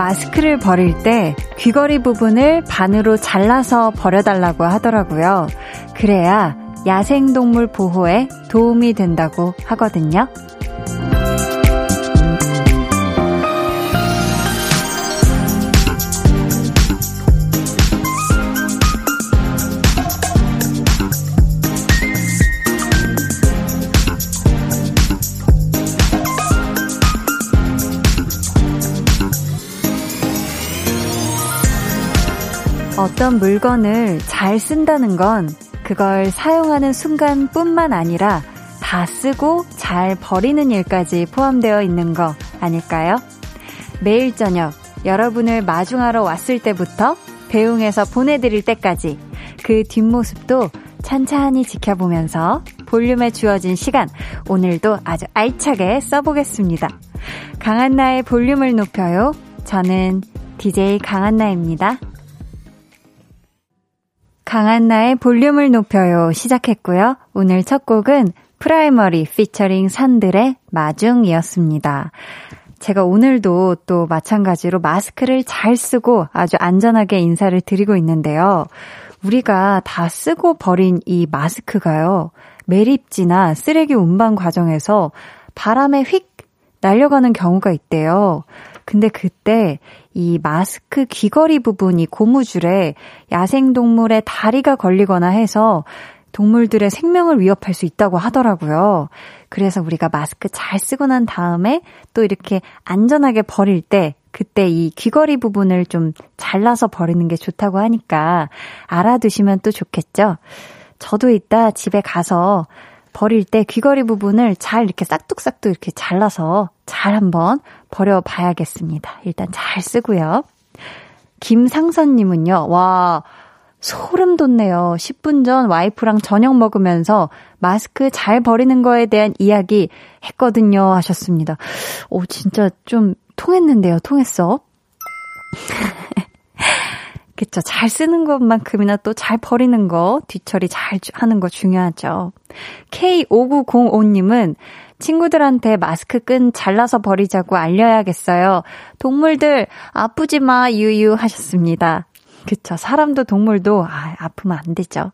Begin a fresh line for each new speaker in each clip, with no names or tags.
마스크를 버릴 때 귀걸이 부분을 반으로 잘라서 버려달라고 하더라고요. 그래야 야생동물 보호에 도움이 된다고 하거든요. 어떤 물건을 잘 쓴다는 건 그걸 사용하는 순간뿐만 아니라 다 쓰고 잘 버리는 일까지 포함되어 있는 거 아닐까요? 매일 저녁 여러분을 마중하러 왔을 때부터 배웅해서 보내드릴 때까지 그 뒷모습도 찬찬히 지켜보면서 볼륨에 주어진 시간 오늘도 아주 알차게 써보겠습니다. 강한나의 볼륨을 높여요. 저는 DJ 강한나입니다. 강한나의 볼륨을 높여요 시작했고요. 오늘 첫 곡은 프라이머리 피처링 산들의 마중이었습니다. 제가 오늘도 또 마찬가지로 마스크를 잘 쓰고 아주 안전하게 인사를 드리고 있는데요. 우리가 다 쓰고 버린 이 마스크가요. 매립지나 쓰레기 운반 과정에서 바람에 휙 날려가는 경우가 있대요. 근데 그때 이 마스크 귀걸이 부분이 고무줄에 야생동물의 다리가 걸리거나 해서 동물들의 생명을 위협할 수 있다고 하더라고요. 그래서 우리가 마스크 잘 쓰고 난 다음에 또 이렇게 안전하게 버릴 때 그때 이 귀걸이 부분을 좀 잘라서 버리는 게 좋다고 하니까 알아두시면 또 좋겠죠? 저도 이따 집에 가서 버릴 때 귀걸이 부분을 잘 이렇게 싹둑싹둑 이렇게 잘라서 잘 한번 버려봐야겠습니다. 일단 잘 쓰고요. 김상선님은요, 와, 소름 돋네요. 10분 전 와이프랑 저녁 먹으면서 마스크 잘 버리는 거에 대한 이야기 했거든요. 하셨습니다. 오, 진짜 좀 통했는데요. 통했어. 그쵸. 잘 쓰는 것만큼이나 또 잘 버리는 거, 뒤처리 잘 하는 거 중요하죠. K5905님은 친구들한테 마스크 끈 잘라서 버리자고 알려야겠어요. 동물들 아프지 마 유유 하셨습니다. 그쵸. 사람도 동물도 아, 아프면 안 되죠.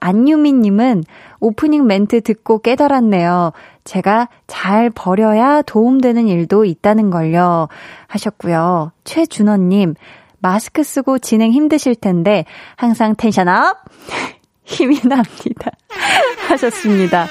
안유미님은 오프닝 멘트 듣고 깨달았네요. 제가 잘 버려야 도움되는 일도 있다는 걸요. 하셨고요. 최준원님, 마스크 쓰고 진행 힘드실 텐데 항상 텐션업 힘이 납니다. 하셨습니다.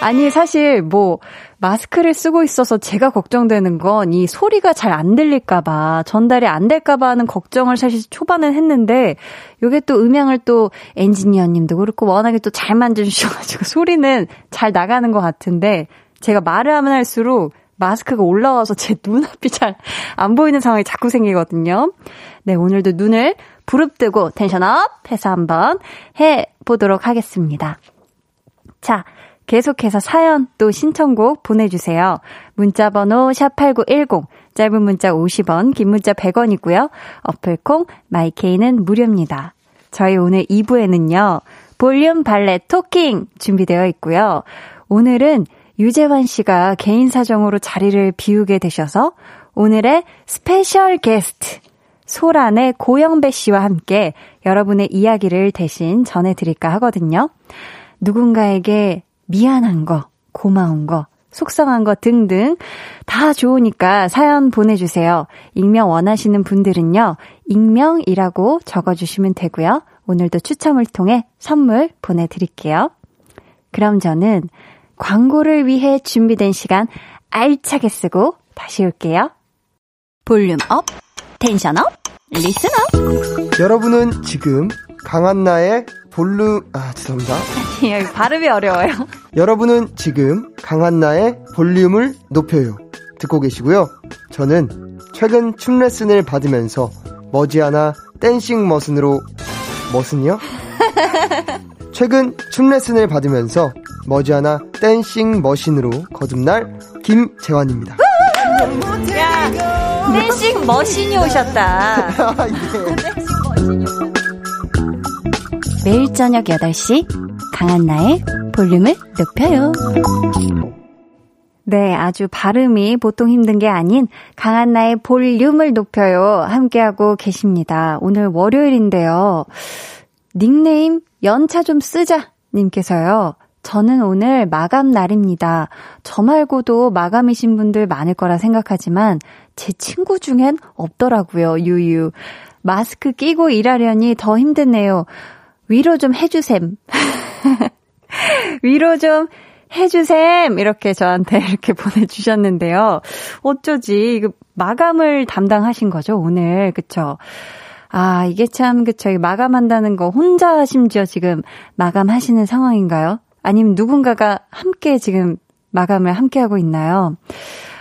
아니 사실 뭐 마스크를 쓰고 있어서 제가 걱정되는 건 이 소리가 잘 안 들릴까봐 전달이 안 될까봐 하는 걱정을 사실 초반엔 했는데 요게 또 음향을 또 엔지니어님도 그렇고 워낙에 또 잘 만져주셔가지고 소리는 잘 나가는 것 같은데 제가 말을 하면 할수록 마스크가 올라와서 제 눈앞이 잘 안 보이는 상황이 자꾸 생기거든요. 네, 오늘도 눈을 부릅뜨고 텐션업 해서 한번 해 보도록 하겠습니다. 자, 계속해서 사연 또 신청곡 보내주세요. 문자번호 샵8910, 짧은 문자 50원, 긴 문자 100원이고요. 어플콩, 마이케이는 무료입니다. 저희 오늘 2부에는요, 볼륨 valet talking 준비되어 있고요. 오늘은 유재환 씨가 개인 사정으로 자리를 비우게 되셔서 오늘의 special guest 소란의 고영배 씨와 함께 여러분의 이야기를 대신 전해드릴까 하거든요. 누군가에게 미안한 거, 고마운 거, 속상한 거 등등 다 좋으니까 사연 보내주세요. 익명 원하시는 분들은요, 익명이라고 적어주시면 되고요. 오늘도 추첨을 통해 선물 보내드릴게요. 그럼 저는 광고를 위해 준비된 시간 알차게 쓰고 다시 올게요. volume up, tension up, listen up.
여러분은 지금 강한나의 볼륨, 아, 죄송합니다.
발음이 어려워요.
여러분은 지금 강한나의 볼륨을 높여요. 듣고 계시고요. 저는 최근 춤 레슨을 받으면서 머지않아 dancing machine으로, machine이요? 최근 춤 레슨을 받으면서 머지않아 dancing machine으로 거듭날 김재환입니다.
야. dancing machine이 오셨다. 매일 저녁 8시 강한나의 볼륨을 높여요. 네, 아주 발음이 보통 힘든 게 아닌 강한 나의 볼륨을 높여요. 함께하고 계십니다. 오늘 월요일인데요. 닉네임 연차 좀 쓰자 님께서요. 저는 오늘 마감 날입니다. 저 말고도 마감이신 분들 많을 거라 생각하지만 제 친구 중엔 없더라고요. 유유. 마스크 끼고 일하려니 더 힘드네요. 위로 좀 해주셈. 위로 좀 해주셈! 이렇게 저한테 이렇게 보내주셨는데요. 어쩌지, 이거 마감을 담당하신 거죠, 오늘. 그쵸? 아, 이게 참, 그쵸. 마감한다는 거 혼자 심지어 지금 마감하시는 상황인가요? 아니면 누군가가 함께 지금 마감을 함께 하고 있나요?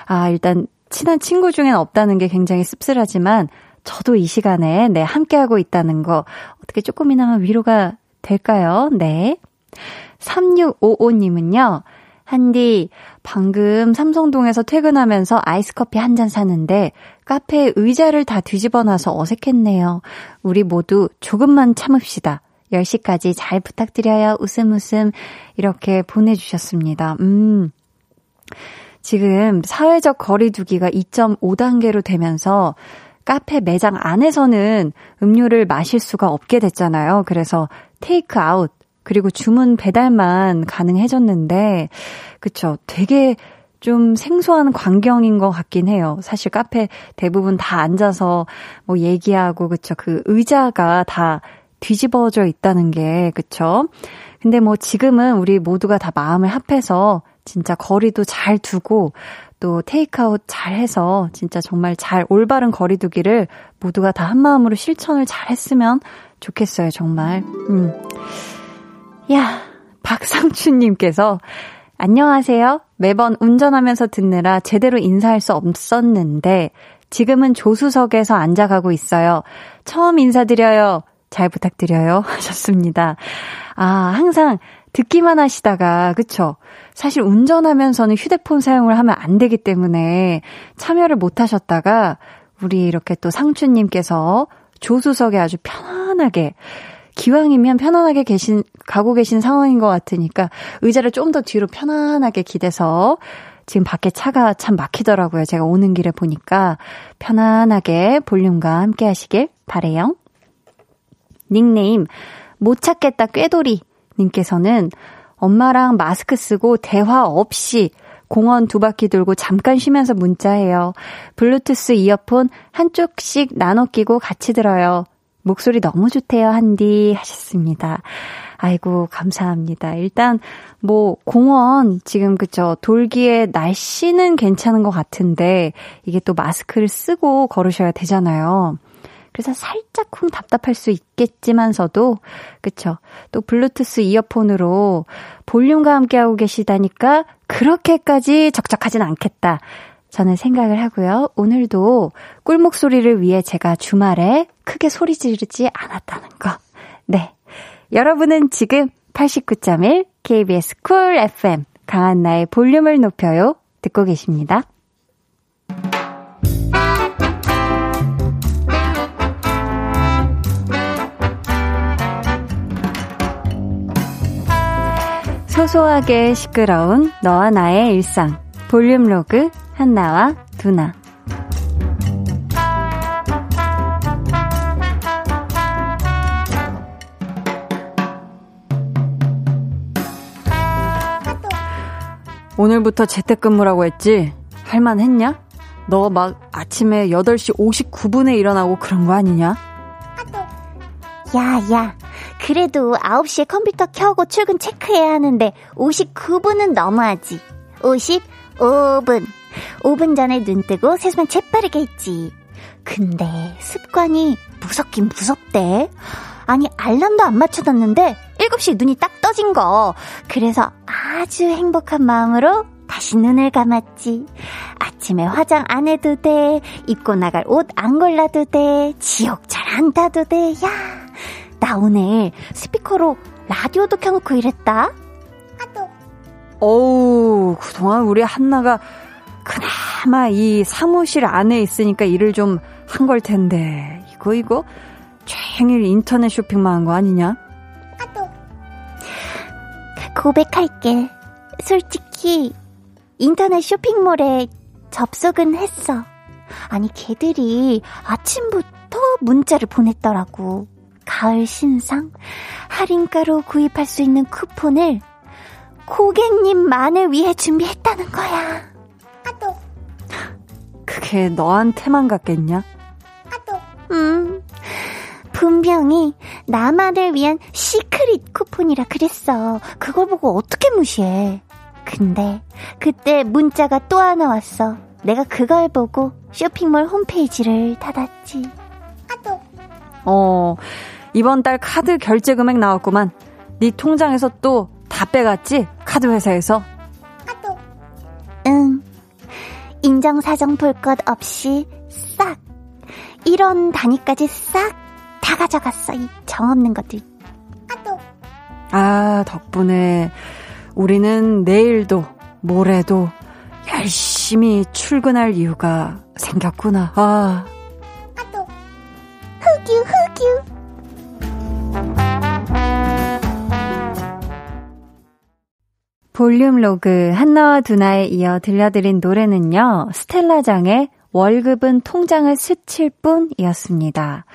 아, 일단 친한 친구 중엔 없다는 게 굉장히 씁쓸하지만 저도 이 시간에 네, 함께 하고 있다는 거 어떻게 조금이나마 위로가 될까요? 네. 3655님은요. 한디, 방금 삼성동에서 퇴근하면서 아이스커피 한 잔 사는데 카페 의자를 다 뒤집어 놔서 어색했네요. 우리 모두 조금만 참읍시다. 10시까지 잘 부탁드려요. 웃음 웃음. 이렇게 보내주셨습니다. 음. 지금 사회적 거리두기가 2.5단계로 되면서 카페 매장 안에서는 음료를 마실 수가 없게 됐잖아요. 그래서 테이크 아웃, 그리고 주문 배달만 가능해졌는데, 그쵸. 되게 좀 생소한 광경인 것 같긴 해요. 사실 카페 대부분 다 앉아서 뭐 얘기하고, 그쵸. 그 의자가 다 뒤집어져 있다는 게, 그쵸. 근데 뭐 지금은 우리 모두가 다 마음을 합해서 진짜 거리도 잘 두고 또 테이크아웃 잘 해서 진짜 정말 잘 올바른 거리두기를 모두가 다 한마음으로 실천을 잘 했으면 좋겠어요, 정말. 음. 야, 박상춘님께서 안녕하세요. 매번 운전하면서 듣느라 제대로 인사할 수 없었는데 지금은 조수석에서 앉아가고 있어요. 처음 인사드려요. 잘 부탁드려요. 하셨습니다. 아, 항상 듣기만 하시다가, 그쵸? 사실 운전하면서는 휴대폰 사용을 하면 안 되기 때문에 참여를 못 하셨다가, 우리 이렇게 또 상추님께서 조수석에 아주 편안하게 기왕이면 편안하게 계신, 가고 계신 상황인 것 같으니까 의자를 좀 더 뒤로 편안하게 기대서 지금 밖에 차가 참 막히더라고요. 제가 오는 길에 보니까 편안하게 볼륨과 함께 하시길 바래요. 닉네임 못 찾겠다 꾀돌이 님께서는 엄마랑 마스크 쓰고 대화 없이 공원 두 바퀴 돌고 잠깐 쉬면서 문자해요. 블루투스 이어폰 한쪽씩 나눠 끼고 같이 들어요. 목소리 너무 좋대요, 한디. 하셨습니다. 아이고, 감사합니다. 일단, 뭐, 공원, 지금 그쵸, 돌기에 날씨는 괜찮은 것 같은데, 이게 또 마스크를 쓰고 걸으셔야 되잖아요. 그래서 살짝 쿵 답답할 수 있겠지만서도, 그쵸. 또 블루투스 이어폰으로 볼륨과 함께 하고 계시다니까, 그렇게까지 적적하진 않겠다. 저는 생각을 하고요. 오늘도 꿀 목 소리를 위해 제가 주말에 크게 소리 지르지 않았다는 거. 네. 여러분은 지금 89.1 KBS 쿨 FM 강한나의 볼륨을 높여요. 듣고 계십니다. 소소하게 시끄러운 너와 나의 일상 볼륨 로그 한나와 두나 오늘부터 재택근무라고 했지? 할만 했냐? 너 막 아침에 8시 59분에 일어나고 그런 거 아니냐?
야, 야. 그래도 9시에 컴퓨터 켜고 출근 체크해야 하는데 59분은 너무하지. 55분. 5분 전에 눈 뜨고 세수만 재빠르게 했지. 근데 습관이 무섭긴 무섭대. 아니, 알람도 안 맞춰뒀는데 7시 눈이 딱 떠진 거. 그래서 아주 행복한 마음으로 다시 눈을 감았지. 아침에 화장 안 해도 돼. 입고 나갈 옷 안 골라도 돼. 지옥 잘 안 타도 돼. 야, 나 오늘 스피커로 라디오도 켜놓고 이랬다.
어우, 그동안 우리 한나가 아마 이 사무실 안에 있으니까 일을 좀 한 걸 텐데. 이거, 이거, 종일 인터넷 쇼핑만 한 거 아니냐?
고백할게. 솔직히, 인터넷 쇼핑몰에 접속은 했어. 아니, 걔들이 아침부터 문자를 보냈더라고. 가을 신상, 할인가로 구입할 수 있는 쿠폰을 고객님만을 위해 준비했다는 거야. 아도.
그게 너한테만 갔겠냐?
아도. 음. 분명히 나만을 위한 시크릿 쿠폰이라 그랬어. 그걸 보고 어떻게 무시해. 근데 그때 문자가 또 하나 왔어. 내가 그걸 보고 쇼핑몰 홈페이지를 닫았지. 아도.
어, 이번 달 카드 결제 금액 나왔구만. 네 통장에서 또 다 빼갔지? 카드 회사에서.
아도. 응. 인정사정 볼 것 없이 싹. 1원 단위까지 싹 다 가져갔어. 이 정 없는 것들. 아도.
아, 덕분에 우리는 내일도 모레도 열심히 출근할 이유가 생겼구나. 아.
아도. 흑유 흑유.
볼륨 로그 한나와 두나에 이어 들려드린 노래는요. 스텔라장의 월급은 통장을 스칠 뿐 이었습니다.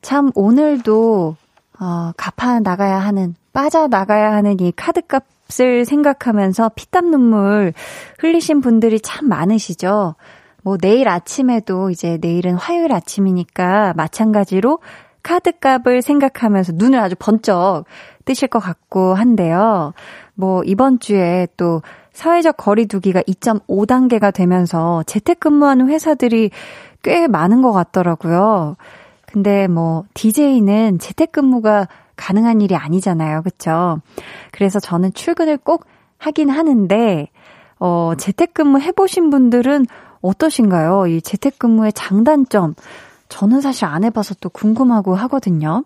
참 오늘도 어, 갚아 나가야 하는 빠져 나가야 하는 이 카드값을 생각하면서 피땀 눈물 흘리신 분들이 참 많으시죠. 뭐 내일 아침에도 이제 내일은 화요일 아침이니까 마찬가지로 카드 값을 생각하면서 눈을 아주 번쩍 뜨실 것 같고 한데요. 뭐 이번 주에 또 사회적 거리두기가 2.5단계가 되면서 재택근무하는 회사들이 꽤 많은 것 같더라고요. 근데 뭐 DJ는 재택근무가 가능한 일이 아니잖아요. 그쵸? 그래서 저는 출근을 꼭 하긴 하는데 어 재택근무 해 보신 분들은 어떠신가요? 이 재택근무의 장단점 저는 사실 안 해봐서 또 궁금하고 하거든요.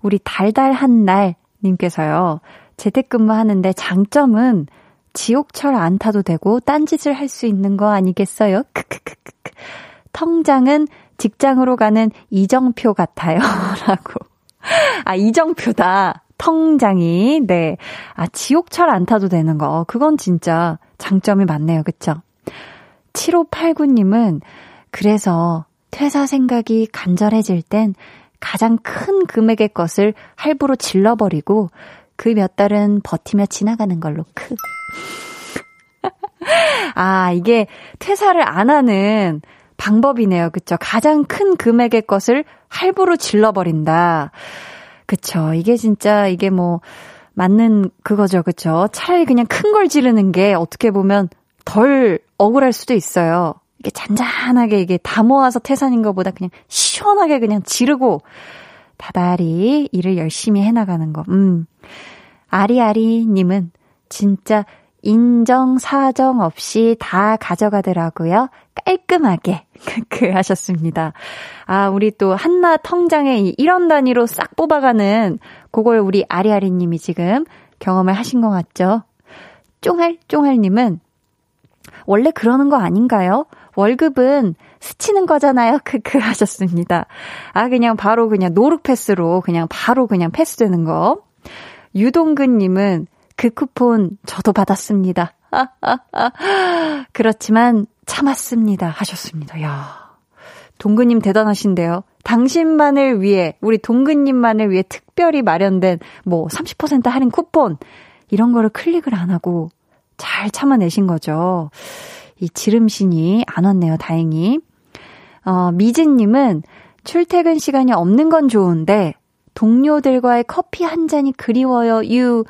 우리 달달한 날 님께서요. 재택근무 하는데 장점은 지옥철 안 타도 되고 딴짓을 할 수 있는 거 아니겠어요? 크크크크크. 통장은 직장으로 가는 이정표 같아요. 라고. 아, 이정표다. 통장이. 네. 아, 지옥철 안 타도 되는 거. 그건 진짜 장점이 많네요. 그쵸? 7589님은 그래서 퇴사 생각이 간절해질 땐 가장 큰 금액의 것을 할부로 질러버리고 그 몇 달은 버티며 지나가는 걸로 크. 아, 이게 퇴사를 안 하는 방법이네요. 그쵸? 가장 큰 금액의 것을 할부로 질러버린다. 그쵸? 이게 진짜, 이게 뭐, 맞는 그거죠. 그쵸? 차라리 그냥 큰 걸 지르는 게 어떻게 보면 덜 억울할 수도 있어요. 이게 잔잔하게 이게 다 모아서 태산인 것보다 그냥 시원하게 그냥 지르고 다달이 일을 열심히 해나가는 거. 음. 아리아리님은 진짜 인정, 사정 없이 다 가져가더라고요. 깔끔하게. 그 하셨습니다. 아, 우리 또 한나 통장에 이런 단위로 싹 뽑아가는 그걸 우리 아리아리 님이 지금 경험을 하신 것 같죠? 쫑할, 쫑할님은 원래 그러는 거 아닌가요? 월급은 스치는 거잖아요. 크크 하셨습니다. 아, 그냥 바로 그냥 노룩 패스로 그냥 바로 그냥 패스되는 거. 유동근님은 그 쿠폰 저도 받았습니다. 그렇지만 참았습니다. 하셨습니다. 야 동근님 대단하신데요. 당신만을 위해, 우리 동근님만을 위해 특별히 마련된 뭐 30% 할인 쿠폰, 이런 거를 클릭을 안 하고 잘 참아내신 거죠. 이 지름신이 안 왔네요, 다행히. 어, 미진님은 출퇴근 시간이 없는 건 좋은데, 동료들과의 커피 한 잔이 그리워요, 유.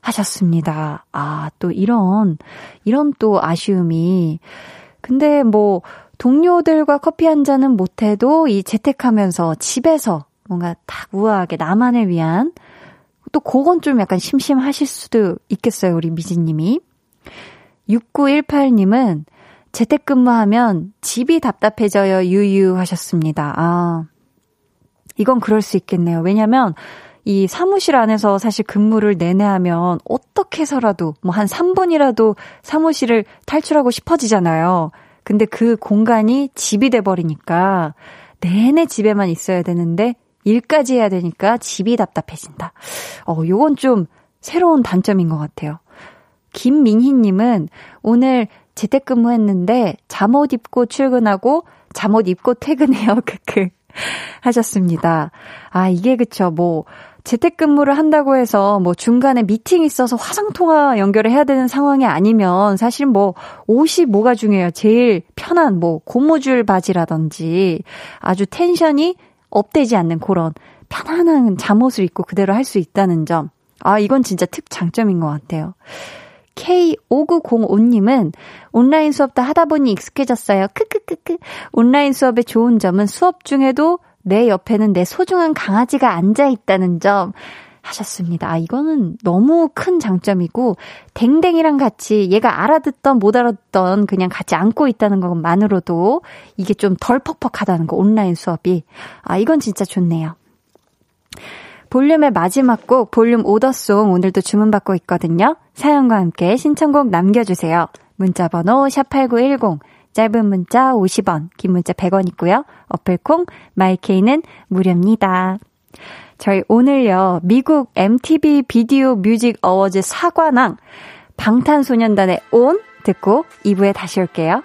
하셨습니다. 아, 또 이런, 이런 또 아쉬움이. 근데 뭐, 동료들과 커피 한 잔은 못 해도 이 재택하면서 집에서 뭔가 딱 우아하게 나만을 위한 또 그건 좀 약간 심심하실 수도 있겠어요, 우리 미진 님이. 6918님은 재택근무하면 집이 답답해져요, 유유 하셨습니다. 아, 이건 그럴 수 있겠네요. 왜냐면 이 사무실 안에서 사실 근무를 내내 하면 어떻게 해서라도 뭐 한 3분이라도 사무실을 탈출하고 싶어지잖아요. 근데 그 공간이 집이 돼버리니까 내내 집에만 있어야 되는데 일까지 해야 되니까 집이 답답해진다. 어, 요건 좀 새로운 단점인 것 같아요. 김민희님은 오늘 재택근무 했는데 잠옷 입고 출근하고 잠옷 입고 퇴근해요. 크크. 하셨습니다. 아, 이게 그쵸. 뭐, 재택근무를 한다고 해서 뭐 중간에 미팅 있어서 화상통화 연결을 해야 되는 상황이 아니면 사실 뭐 옷이 뭐가 중요해요. 제일 편한 뭐 고무줄 바지라든지 아주 텐션이 업되지 않는 그런 편안한 잠옷을 입고 그대로 할 수 있다는 점. 아, 이건 진짜 특 장점인 것 같아요. K5905님은 온라인 수업 도 하다 보니 익숙해졌어요. 크크크크. 온라인 수업의 좋은 점은 수업 중에도 내 옆에는 내 소중한 강아지가 앉아 있다는 점 하셨습니다. 아, 이거는 너무 큰 장점이고, 댕댕이랑 같이 얘가 알아듣던 못 알아듣던 그냥 같이 안고 있다는 것만으로도 이게 좀 덜 퍽퍽하다는 거, 온라인 수업이. 아, 이건 진짜 좋네요. 볼륨의 마지막 곡, 볼륨 오더송 오늘도 주문받고 있거든요. 사연과 함께 신청곡 남겨주세요. 문자번호 샵8910, 짧은 문자 50원, 긴 문자 100원 있고요. 어플콩, 마이케이는 무료입니다. 저희 오늘요, 미국 MTV 비디오 뮤직 어워즈 사관왕, 방탄소년단의 온 듣고 2부에 다시 올게요.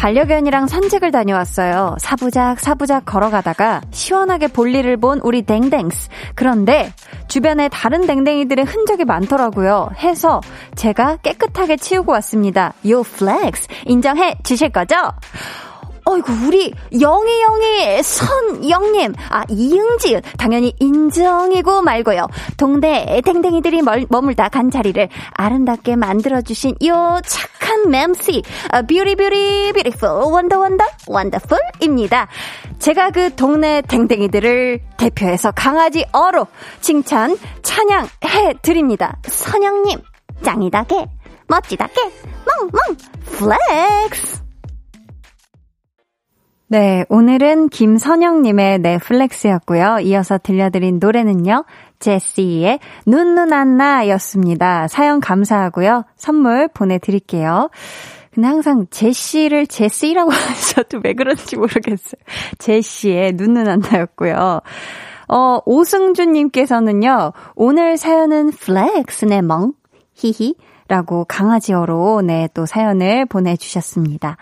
반려견이랑 산책을 다녀왔어요. 사부작 사부작 걸어가다가 시원하게 볼일을 본 우리 댕댕스. 그런데 주변에 다른 댕댕이들의 흔적이 많더라고요. 해서 제가 깨끗하게 치우고 왔습니다. 요 flex 인정해 주실 거죠? 어이구, 우리 영희 영희 선영님. 아, 이응지읒. 당연히 인정이고 말고요. 동네 댕댕이들이 멀, 머물다 간 자리를 아름답게 만들어주신 요 착한 맴씨. 아, beauti beauti beautiful wonder wonder wonderful입니다. 제가 그 동네 댕댕이들을 대표해서 강아지 어로 칭찬 찬양해 드립니다. 선영님, 짱이다게, 멋지다게, 멍멍, flex! 네, 오늘은 김선영님의 flex였고요. 이어서 들려드린 노래는요. 제시의 눈누난나였습니다. 사연 감사하고요. 선물 보내드릴게요. 근데 항상 제시를 제시라고 하셔도 왜 그런지 모르겠어요. 제시의 눈누난나였고요. 어, 오승준님께서는요. 오늘 사연은 flex네 멍. 히히. 라고 강아지어로 네, 또 사연을 보내주셨습니다.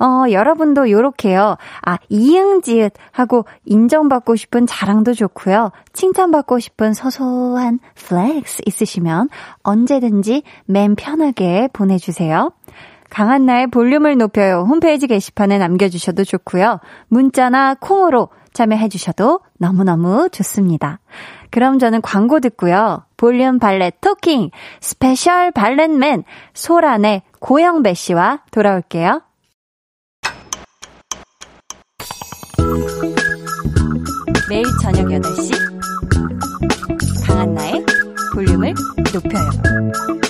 어, 여러분도 요렇게요. 아, 이응지읒 하고 인정받고 싶은 자랑도 좋고요. 칭찬받고 싶은 소소한 flex 있으시면 언제든지 맨 편하게 보내주세요. 강한나의 볼륨을 높여요. 홈페이지 게시판에 남겨주셔도 좋고요. 문자나 콩으로 참여해주셔도 너무너무 좋습니다. 그럼 저는 광고 듣고요. 볼륨 valet talking special valet맨 소란의 고영배 씨와 돌아올게요. 매일 저녁 8시 강한나의 볼륨을 높여요.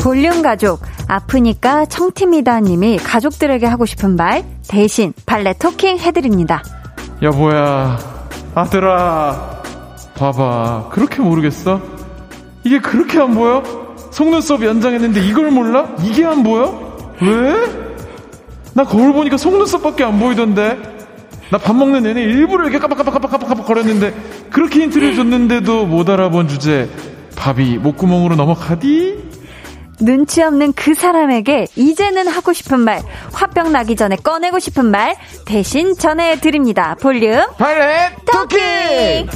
볼륨 가족 아프니까 청팀이다 님이 가족들에게 하고 싶은 말 대신 발레 토킹 해드립니다.
여보야, 아들아,
봐봐. 그렇게 모르겠어? 이게 그렇게 안 보여? 속눈썹 연장했는데 이걸 몰라? 이게 안 보여? 왜? 나 거울 보니까 속눈썹밖에 안 보이던데. 나 밥 먹는 내내 일부러 이렇게 깜빡깜빡깜빡깜빡 거렸는데 그렇게 힌트를 줬는데도 못 알아본 주제 밥이 목구멍으로 넘어가디?
눈치 없는 그 사람에게 이제는 하고 싶은 말, 화병 나기 전에 꺼내고 싶은 말 대신 전해드립니다. 볼륨 valet talking!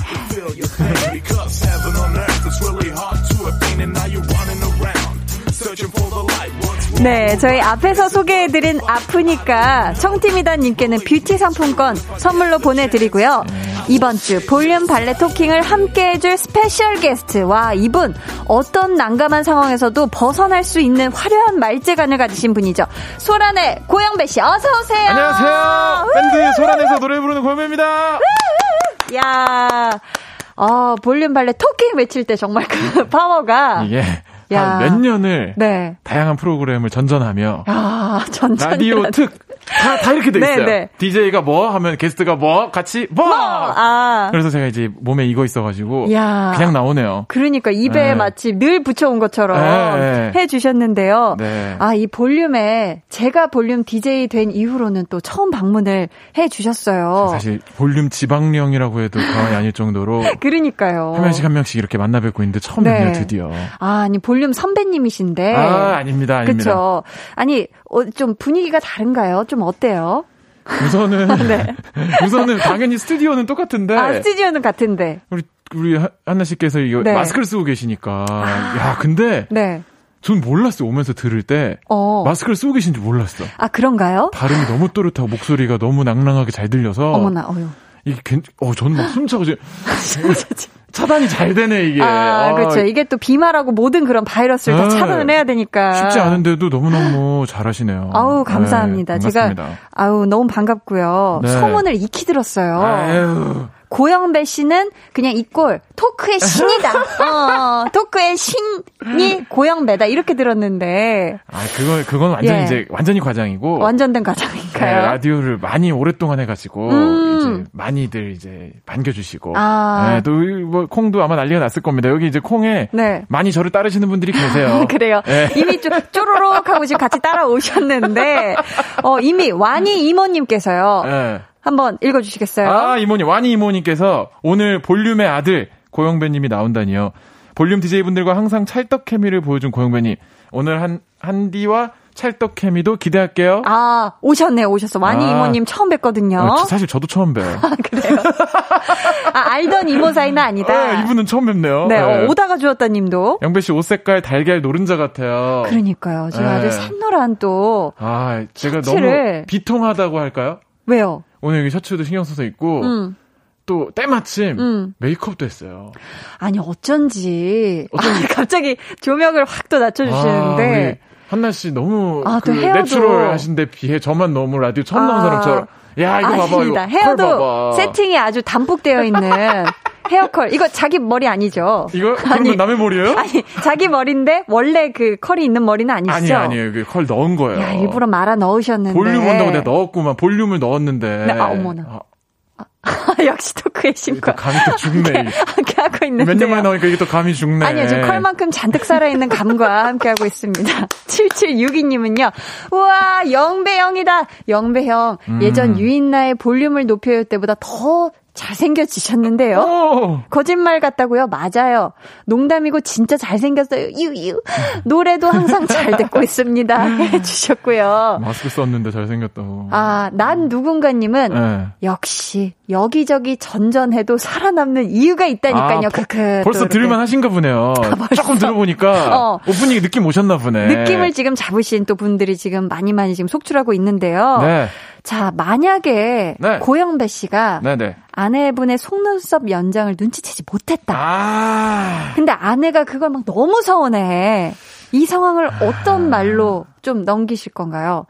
네, 저희 앞에서 소개해드린 아프니까 청팀이단님께는 뷰티 상품권 선물로 보내드리고요. 이번 주 볼륨 valet talking을 함께 해줄 스페셜 게스트. 와, 이분 어떤 난감한 상황에서도 벗어날 수 있는 화려한 말재간을 가지신 분이죠. 소란의 고영배 씨, 어서오세요.
안녕하세요. 밴드 소란에서 노래 부르는 고영배입니다.
야 어, 볼륨 발레 토킹 외칠 때 정말 그 파워가.
이게. 한몇 년을
네.
다양한 프로그램을 전전하며
아, 전전.
라디오 특 다, 다 이렇게 돼
네,
있어요.
네.
DJ가 뭐 하면 게스트가 뭐 같이 뭐.
아.
그래서 제가 이제 몸에 이거 있어가지고
야.
그냥 나오네요.
그러니까 입에
네.
마치 늘 붙여온 것처럼
네.
해주셨는데요.
네.
아, 이 볼륨에 제가 볼륨 DJ 된 이후로는 또 처음 방문을 해주셨어요.
사실 볼륨 지방령이라고 해도 과언이 아닐 정도로
그러니까요.
한 명씩 한 명씩 이렇게 만나 뵙고 있는데 처음
네.
드디어.
아, 아니, 볼륨 선배님이신데.
아 아닙니다 아닙니다.
그쵸. 아니, 어, 좀 분위기가 다른가요? 좀 어때요?
우선은
네.
우선은 당연히 스튜디오는 똑같은데
아, 스튜디오는 같은데.
우리 우리 하- 한나 씨께서 이거
네.
마스크를 쓰고 계시니까 야 근데
네.
전 몰랐어요 오면서 들을 때
어.
마스크를 쓰고 계신지 몰랐어.
아, 그런가요?
발음이 너무 또렷하고 목소리가 너무 낭랑하게 잘 들려서
어머나, 어휴.
이게 괜, 어 저는 막 숨차고 지금 차단이 잘 되네 이게.
아, 그렇죠. 이게 또 비말하고 모든 그런 바이러스를 다
네.
차단을 해야 되니까.
쉽지 않은데도 너무너무 잘하시네요.
아우, 감사합니다.
네,
제가. 아우, 너무 반갑고요.
네.
소문을 익히 들었어요.
아유.
고영배 씨는 그냥 이 꼴, 토크의 신이다. 어, 토크의 신이 고영배다. 이렇게 들었는데,
아, 그건, 그건 완전히
예.
이제, 완전히 과장이고.
완전된
네,
과정인가요?
라디오를 많이 오랫동안 해가지고,
음.
이제, 많이들 이제, 반겨주시고.
아.
네, 또, 이 뭐, 콩도 아마 난리가 났을 겁니다. 여기 이제 콩에,
네.
많이 저를 따르시는 분들이 계세요.
그래요.
네.
이미 좀 쪼로록 하고 지금 같이 따라오셨는데, 어, 이미 와니 이모님께서요.
네.
한번 읽어주시겠어요?
아, 이모님, 와니 이모님께서 오늘 볼륨의 아들 고영배님이 나온다니요. 볼륨 DJ분들과 항상 찰떡 케미를 보여준 고영배님. 오늘 한, 한디와 찰떡 케미도 기대할게요.
아, 오셨네요, 오셨어. 와니
아.
이모님 처음 뵀거든요.
어, 저- 사실 저도 처음 봬요.
그래요. 아, 알던 이모 사이는 아니다.
어, 이분은 처음 뵙네요.
네,
네.
어, 오다가 주었다 님도.
영배 씨 옷 색깔 달걀 노른자 같아요.
그러니까요. 지금
네.
아주 샛노란 또,
아, 제가
셔츠를.
너무 비통하다고 할까요?
왜요?
오늘 여기 셔츠도 신경 써서 입고
음.
또 때마침
음.
메이크업도 했어요.
아니, 어쩐지. 아, 갑자기 조명을 확또
아,
낮춰주시는데.
우리 한나 씨 너무
아,
그
헤어도.
내추럴 하신데 비해 저만 너무 라디오 처음 나온
아.
사람처럼 야 이거 봐봐 이거
아닙니다. 헤어도
봐봐.
세팅이 아주 담뿍되어 있는 헤어컬. 이거 자기 머리 아니죠?
이거
아니,
건 남의 머리예요?
아니, 자기 머리인데 원래 그 컬이 있는 머리는
아니
아니시죠?
아니에요. 이거 컬 넣은 거예요.
야, 일부러 말아 넣으셨는데.
볼륨 온다고 내가 넣었구만. 볼륨을 넣었는데.
네, 아, 어머나.
아,
역시 토크의 심과.
또 감이 또 죽네.
함께 하고 있는데.
몇년 만에 나오니까 이게 또 감이 죽네.
아니요, 지금 컬만큼 잔뜩 살아있는 감과 함께 하고 있습니다. 7762님은요, 우와, 영배형이다! 영배형,
음.
예전 유인나의 볼륨을 높여요 때보다 더 잘생겨지셨는데요.
오!
거짓말 같다고요? 맞아요. 농담이고 진짜 잘생겼어요. 유유. 노래도 항상 잘 듣고 있습니다. 해주셨고요.
마스크 썼는데 잘생겼다고.
아, 난 누군가님은
네.
역시 여기저기 전전해도 살아남는 이유가 있다니까요.
아,
그, 그,
벌써. 들을만 하신가 보네요. 조금 들어보니까
어.
오프닝 느낌 오셨나 보네.
느낌을 지금 잡으신 또 분들이 지금 많이 많이 지금 속출하고 있는데요.
네.
자, 만약에
네.
고영배 씨가
네 네.
아내분의 속눈썹 연장을 눈치채지 못했다.
아.
근데 아내가 그걸 막 너무 서운해. 이 상황을
아.
어떤 말로 좀 넘기실 건가요?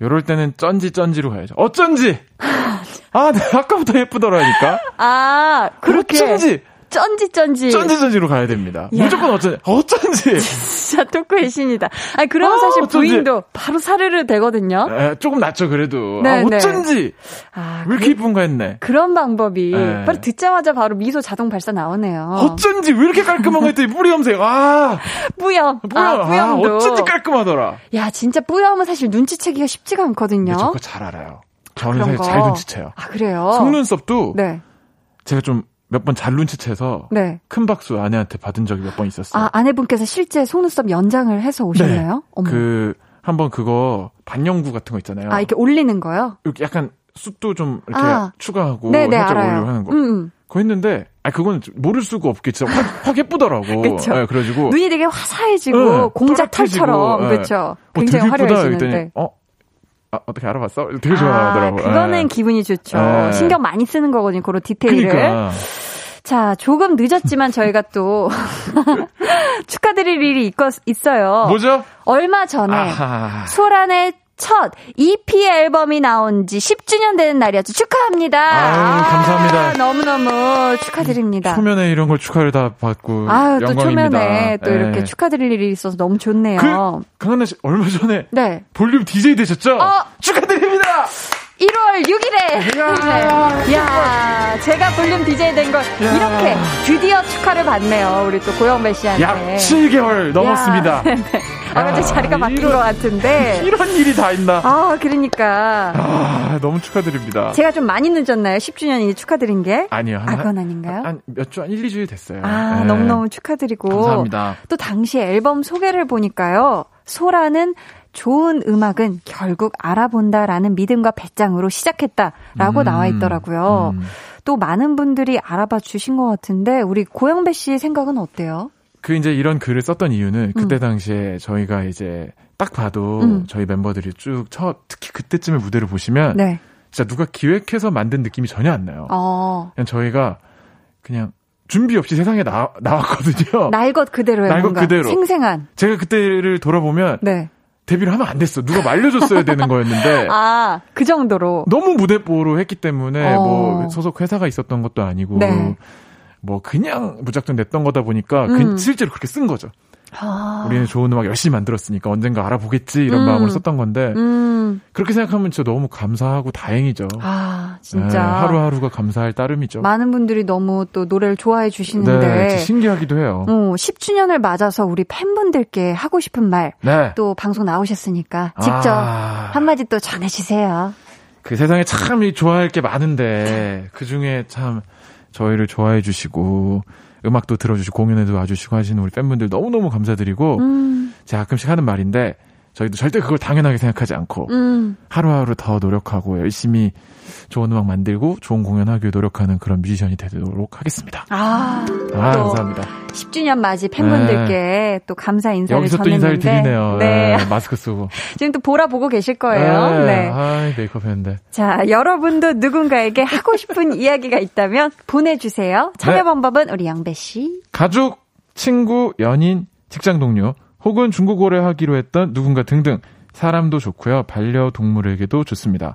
요럴 때는 쩐지 쩐지로 가야죠. 어쩐지! 아, 네, 아까부터 예쁘더라니까?
아, 그렇게.
어쩐지!
쩐지 쩐지.
쩐지 쩐지로 가야 됩니다. 야. 무조건 어쩐지. 어쩐지.
진짜 토크의 신이다. 아니 그러면 아, 사실 어쩐지. 부인도 바로 사르르 되거든요.
에, 조금 낫죠 그래도. 네, 아, 네. 어쩐지. 아, 왜 이렇게 그, 이쁜가 했네.
그런 방법이 네. 바로 듣자마자 바로 미소 자동 발사 나오네요.
어쩐지 왜 이렇게 깔끔한 거 했더니 뿌리 염색. 아.
뿌염. 뿌염. 아, 뿌염도.
아, 어쩐지 깔끔하더라.
야 진짜 뿌염은 사실 눈치채기가 쉽지가 않거든요.
저 그거 잘 알아요. 저는 사실 잘 눈치채요.
아 그래요?
속눈썹도 네. 제가 좀 몇 번 잘 눈치채서 네. 큰 박수 아내한테 받은 적이 몇 번 있었어요.
아 아내분께서 실제 속눈썹 연장을 해서 오셨나요?
네. 그 한번 그거 반영구 같은 거 있잖아요.
아 이렇게 올리는 거요?
이렇게 약간 숱도 좀 이렇게 아. 추가하고 네네, 살짝 올리고 하는 거. 음, 음. 그거 했는데 아 그건 모를 수가 없게 진짜 확, 확 예쁘더라고.
그쵸. 네, 그래가지고 눈이 되게 화사해지고 네, 공작 털처럼 네. 그렇죠. 굉장히 어, 화려해지는데.
어 아, 어떻게 알아봤어? 되게 좋아하더라고. 아,
그거는 네. 기분이 좋죠. 네. 신경 많이 쓰는 거거든요. 그런 디테일을. 그러니까. 자, 조금 늦었지만 저희가 또 축하드릴 일이 있어요.
뭐죠?
얼마 전에 아하. 소란의 첫 EP 앨범이 나온 지 10주년 되는 날이었죠. 축하합니다.
아유, 감사합니다. 아,
너무너무 축하드립니다.
초면에 이런 걸 축하를 다 받고 아유, 또
초면에 또 네. 이렇게 축하드릴 일이 있어서 너무 좋네요. 그,
강한나 씨 얼마 전에 네. 볼륨 DJ 되셨죠? 어. 축하드립니다.
1월 6일에. 야, 야 제가 볼륨 DJ 된 걸 이렇게 드디어 축하를 받네요. 우리 또 고영배 씨한테.
약 7개월 넘었습니다. 네.
아, 갑자기 자리가 바뀐 이런, 것 같은데.
이런 일이 다 있나.
아, 그러니까.
아, 너무 축하드립니다.
제가 좀 많이 늦었나요? 10주년이 축하드린 게?
아니요.
한, 아, 그건 아닌가요?
한 몇 주, 한 1, 2주일 됐어요.
아, 네. 너무너무 축하드리고.
감사합니다.
또 당시 앨범 소개를 보니까요. 소라는 좋은 음악은 결국 알아본다라는 믿음과 배짱으로 시작했다라고 음, 나와 있더라고요. 음. 또 많은 분들이 알아봐 주신 것 같은데 우리 고영배 씨 생각은 어때요?
그 이제 이런 글을 썼던 이유는 그때 음. 당시에 저희가 이제 딱 봐도 음. 저희 멤버들이 쭉 첫 특히 그때쯤에 무대를 보시면 네. 진짜 누가 기획해서 만든 느낌이 전혀 안 나요. 어. 그냥 저희가 그냥 준비 없이 세상에 나, 나왔거든요.
날 것 그대로요. 날것 그대로. 생생한.
제가 그때를 돌아보면 네. 데뷔를 하면 안 됐어. 누가 말려줬어야 되는 거였는데.
아, 그 정도로.
너무 무대뽀로 했기 때문에, 어. 뭐, 소속 회사가 있었던 것도 아니고, 네. 뭐, 그냥 무작정 냈던 거다 보니까, 그 음. 그, 실제로 그렇게 쓴 거죠. 아. 우리는 좋은 음악 열심히 만들었으니까 언젠가 알아보겠지 이런 음. 마음으로 썼던 건데 음. 그렇게 생각하면 진짜 너무 감사하고 다행이죠.
아 진짜 네,
하루하루가 감사할 따름이죠.
많은 분들이 너무 또 노래를 좋아해 주시는데
네, 신기하기도 해요.
어, 10주년을 맞아서 우리 팬분들께 하고 싶은 말또 네. 방송 나오셨으니까 직접 아. 한마디 또 전해주세요.
그 세상에 참 좋아할 게 많은데 그 중에 참 저희를 좋아해 주시고 음악도 들어주시고 공연에도 와주시고 하시는 우리 팬분들 너무너무 감사드리고 음. 제가 가끔씩 하는 말인데 저희도 절대 그걸 당연하게 생각하지 않고 음. 하루하루 더 노력하고 열심히 좋은 음악 만들고 좋은 공연하기 위해 노력하는 그런 뮤지션이 되도록 하겠습니다.
아,
아 감사합니다.
10주년 맞이 팬분들께 네. 또 감사 인사를
여기서
전했는데
또 인사를 드리네요. 네. 네. 마스크 쓰고
지금 또 보라 보고 계실 거예요.
네. 네. 아, 메이크업 했는데.
자, 여러분도 누군가에게 하고 싶은 이야기가 있다면 보내주세요. 참여 네. 방법은 우리 양배 씨.
가족, 친구, 연인, 직장 동료 혹은 중국어를 하기로 했던 누군가 등등 사람도 좋고요. 반려동물에게도 좋습니다.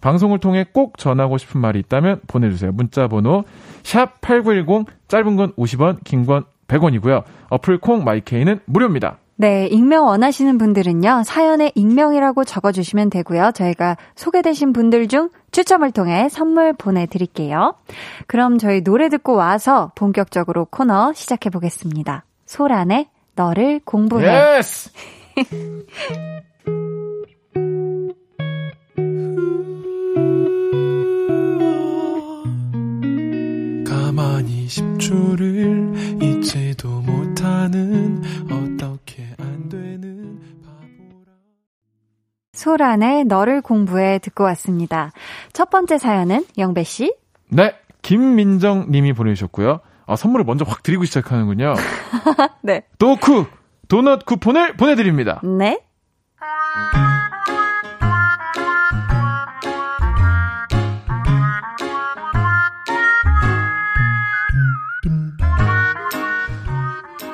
방송을 통해 꼭 전하고 싶은 말이 있다면 보내주세요. 문자 번호 샵 8910 짧은 건 50원 긴 건 100원이고요. 어플 콩 마이케이는 무료입니다.
네, 익명 원하시는 분들은요, 사연에 익명이라고 적어주시면 되고요. 저희가 소개되신 분들 중 추첨을 통해 선물 보내드릴게요. 그럼 저희 노래 듣고 와서 본격적으로 코너 시작해보겠습니다. 소란의 너를 공부해.
Yes! 가만히 10초를 잊지도 못하는 어떻게 안 되는 바보라.
소란의 너를 공부해 듣고 왔습니다. 첫 번째 사연은 영배 씨.
네, 김민정 님이 보내주셨고요. 아, 선물을 먼저 확 드리고 시작하는군요.
네.
도쿠 도넛 쿠폰을 보내드립니다.
네.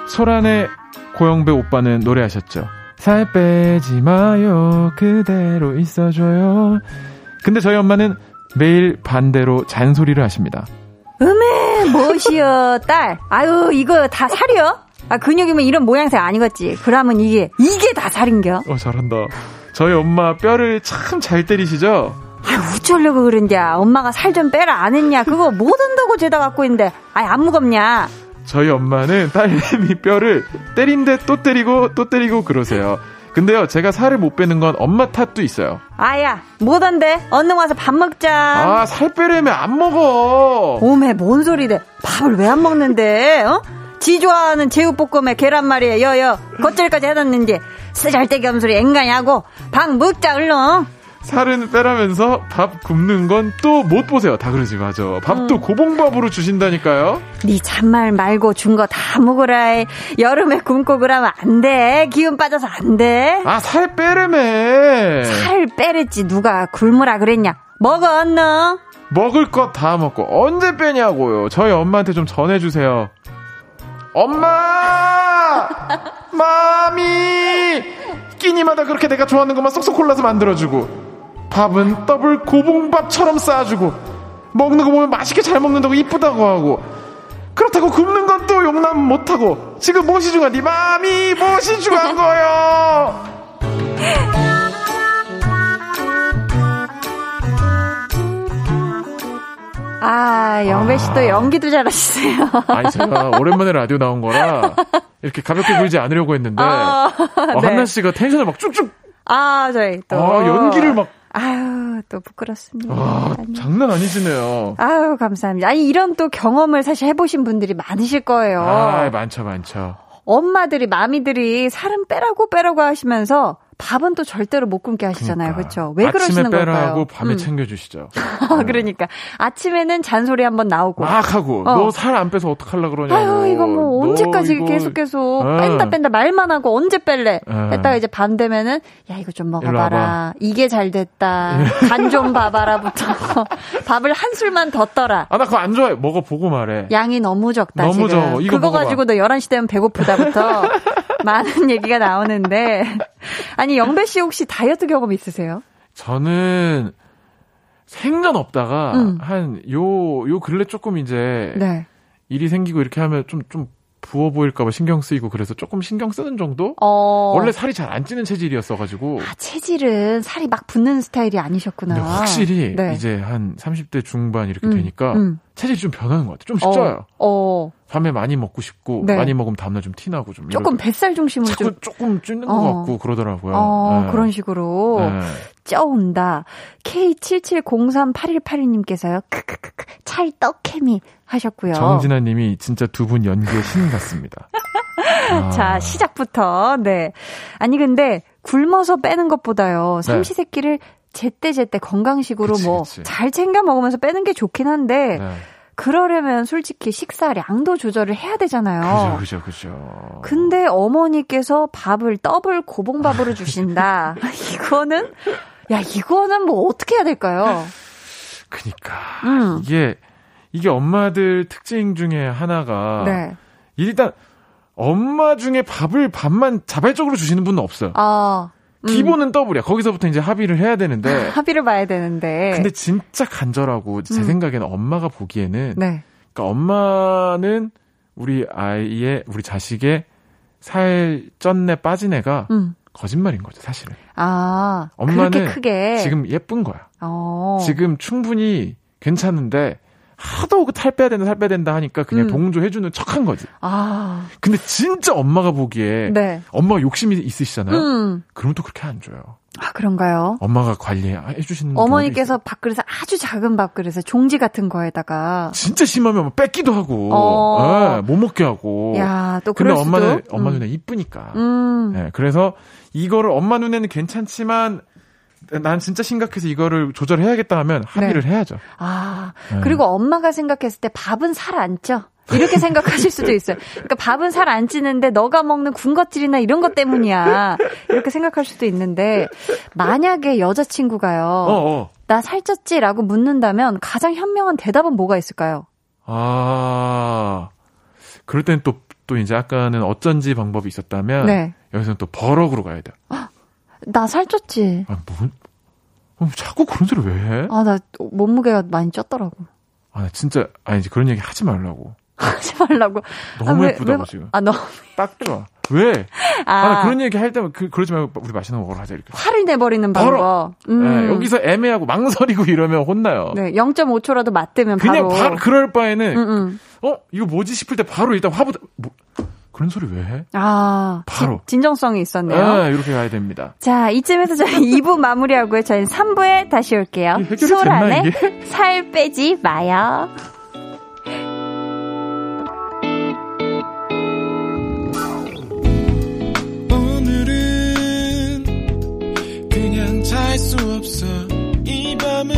소란의 고영배 오빠는 노래하셨죠. 살 빼지 마요. 그대로 있어줘요. 근데 저희 엄마는 매일 반대로 잔소리를 하십니다.
음에 뭐시여, 딸. 아유, 이거 다 살이요? 아, 근육이면 이런 모양새 아니겠지. 그러면 이게, 이게 다 살인겨?
어, 잘한다. 저희 엄마 뼈를 참 잘 때리시죠?
아, 어쩌려고 그런냐. 엄마가 살 좀 빼라 안 했냐. 그거 못 한다고 죄다 갖고 있는데. 아이, 안 무겁냐.
저희 엄마는 딸내미 뼈를 때린데 또 때리고 또 때리고 그러세요. 근데요, 제가 살을 못 빼는 건 엄마 탓도 있어요.
아야, 못한대. 얼른 와서 밥 먹자.
아, 살 빼려면 안 먹어.
오메, 뭔 소리래. 밥을 왜 안 먹는데, 어? 지 좋아하는 제육볶음에 계란말이에 여여 겉절까지 해놨는지 쓰잘데기 없는 소리 앵간히 하고 밥 먹자 얼른
살은 빼라면서 밥 굽는 건 또 못 보세요. 다 그러지 맞아. 밥도
음.
고봉밥으로 주신다니까요.
네 잔말 말고 준 거 다 먹으라 여름에 굶고 그러면 안 돼 기운 빠져서 안 돼
아, 살 빼려면
살 빼랬지 누가 굶으라 그랬냐 먹어 얼른
먹을 것 다 먹고 언제 빼냐고요. 저희 엄마한테 좀 전해주세요. 엄마! 마미! 끼니마다 그렇게 내가 좋아하는 것만 쏙쏙 골라서 만들어주고 밥은 더블 고봉밥처럼 쌓아주고 먹는 거 보면 맛있게 잘 먹는다고 이쁘다고 하고 그렇다고 굶는 건 또 용납 못하고 지금 무엇이 중요하니 마미 무엇이 중요한 거요?
아 영배 씨도 연기도 잘하시세요.
아니 제가 오랜만에 라디오 나온 거라 이렇게 가볍게 굴지 않으려고 했는데
아,
어,
네.
한나 씨가 텐션을 막 쭉쭉
아 저희 또.
아, 연기를 막
아유 또 부끄럽습니다
아, 장난 아니시네요.
아유, 감사합니다. 아니, 이런 또 경험을 사실 해보신 분들이 많으실 거예요.
아, 많죠, 많죠.
엄마들이, 마미들이 살은 빼라고 빼라고 하시면서 밥은 또 절대로 못 굶게 하시잖아요.
그러니까.
그렇죠? 왜
아침에
그러시는
빼라고
걸까요?
밤에
음.
챙겨주시죠.
그러니까 아침에는 잔소리 한번 나오고
막 하고
어.
너살 안 빼서 어떡하려 그러냐고.
아유, 이거 뭐,
너
언제까지
이거-
계속 계속
어.
뺀다 뺀다 말만 하고 언제 뺄래?
어.
했다가 이제 밤 되면은, 야, 이거 좀 먹어봐라. 이게 잘 됐다. 간 좀 봐봐라부터. 밥을 한 술만 더 떠라.
아, 나 그거 안 좋아해. 먹어보고 말해.
양이 너무 적다,
너무
지금.
적어. 이거
그거
먹어봐.
가지고 너 11시 되면 배고프다부터 많은 얘기가 나오는데. 아니, 영배 씨 혹시 다이어트 경험 있으세요?
저는 생전 없다가
음.
한 요, 요 근래 조금 이제
네.
일이 생기고 이렇게 하면 좀, 좀 부어 보일까봐 신경 쓰이고 그래서 조금 신경 쓰는 정도?
어.
원래 살이 잘 안 찌는 체질이었어가지고.
아, 체질은 살이 막 붙는 스타일이 아니셨구나.
확실히
네.
이제 한 30대 중반 이렇게
음,
되니까
음.
체질이 좀 변하는 것 같아요. 좀 쪄요.
어. 어.
밤에 많이 먹고 싶고
네.
많이 먹으면 다음날 좀 티나고 좀
조금. 뱃살
자꾸
좀.
조금 찌는
어.
것 같고 그러더라고요.
어,
네.
그런 식으로
네.
쪄온다. K77038182님께서요. 크크크크. 찰떡 케미 하셨고요.
정진아님이 진짜 두 분 연기의 신 같습니다. 아.
자, 시작부터. 네. 아니 근데 굶어서 빼는 것보다요.
네.
삼시세끼를 제때 제때 건강식으로
그치,
뭐. 잘 챙겨 먹으면서 빼는 게 좋긴 한데
네.
그러려면 솔직히 식사량도 조절을 해야 되잖아요.
그죠, 그죠, 그죠.
근데 어머니께서 밥을 더블 고봉밥으로 주신다. 이거는 야 이거는 뭐 어떻게 해야 될까요?
그니까
음.
이게 이게 엄마들 특징 중에 하나가
네.
일단 엄마 중에 밥을 밥만 자발적으로 주시는 분은 없어요.
아 음.
기본은 더블이야. 거기서부터 이제 합의를 해야 되는데.
합의를 봐야 되는데.
근데 진짜 간절하고 제
음.
생각에는 엄마가 보기에는
네.
그러니까 엄마는 우리 아이의 우리 자식의 살 쪘네 빠진 애가
음.
거짓말인 거죠, 사실은.
아
엄마는
그렇게 크게
지금 예쁜 거야.
어.
지금 충분히 괜찮은데 하도 그살 빼야 된다, 살 빼야 된다 하니까 그냥
음.
동조해주는 척 한 거지.
아
근데 진짜 엄마가 보기에
네.
엄마가 욕심이 있으시잖아요.
음.
그러면 또 그렇게 안 줘요.
아 그런가요?
엄마가 관리해 주시는
어머니께서 밥그릇에 아주 작은 밥그릇에 종지 같은 거에다가
진짜 심하면 뭐 뺏기도 하고,
어.
예, 못 먹게 하고.
야또
근데
수도.
엄마는 엄마
음.
눈에 이쁘니까.
음.
예, 그래서 이거를 엄마 눈에는 괜찮지만 난 진짜 심각해서 이거를 조절해야겠다 하면 합의를 해야죠.
아,
네.
그리고 엄마가 생각했을 때 밥은 살 안 쪄. 이렇게 생각하실 수도 있어요. 그러니까 밥은 살 안 찌는데 너가 먹는 군것질이나 이런 것 때문이야. 이렇게 생각할 수도 있는데 만약에 여자친구가요.
어, 어.
나 살쪘지라고 묻는다면 가장 현명한 대답은 뭐가 있을까요?
아, 그럴 땐 또, 또 이제 아까는 어쩐지 방법이 있었다면
네.
여기서는 또 버럭으로 가야 돼요.
나 살쪘지.
아, 뭐, 어, 자꾸 그런 소리 왜 해?
아, 나 몸무게가 많이 쪘더라고.
아, 진짜, 아니, 이제 그런 얘기 하지 말라고.
하지 말라고.
너무
아,
예쁘다고
왜,
지금.
아, 너무.
딱 좋아. 왜?
아,
아, 나 그런 얘기 할 때면 그, 그러지 말고 우리 맛있는 거 먹으러 가자 이렇게.
화를 내버리는. 방법.
네,
음.
여기서 애매하고 망설이고 이러면 혼나요.
네, 0.5초라도 맞대면
그냥
바로.
바로 그럴 바에는
음, 음.
어 이거 뭐지 싶을 때 바로 일단 화보다 뭐 그런 소리 왜 해?
아,
바로.
진, 진정성이 있었네요.
아, 이렇게 가야 됩니다.
자, 이쯤에서 저희 2부 마무리하고요. 저희는 3부에 다시 올게요.
이게?
살 빼지 마요.
오늘은 그냥 잘 수 없어 이 밤은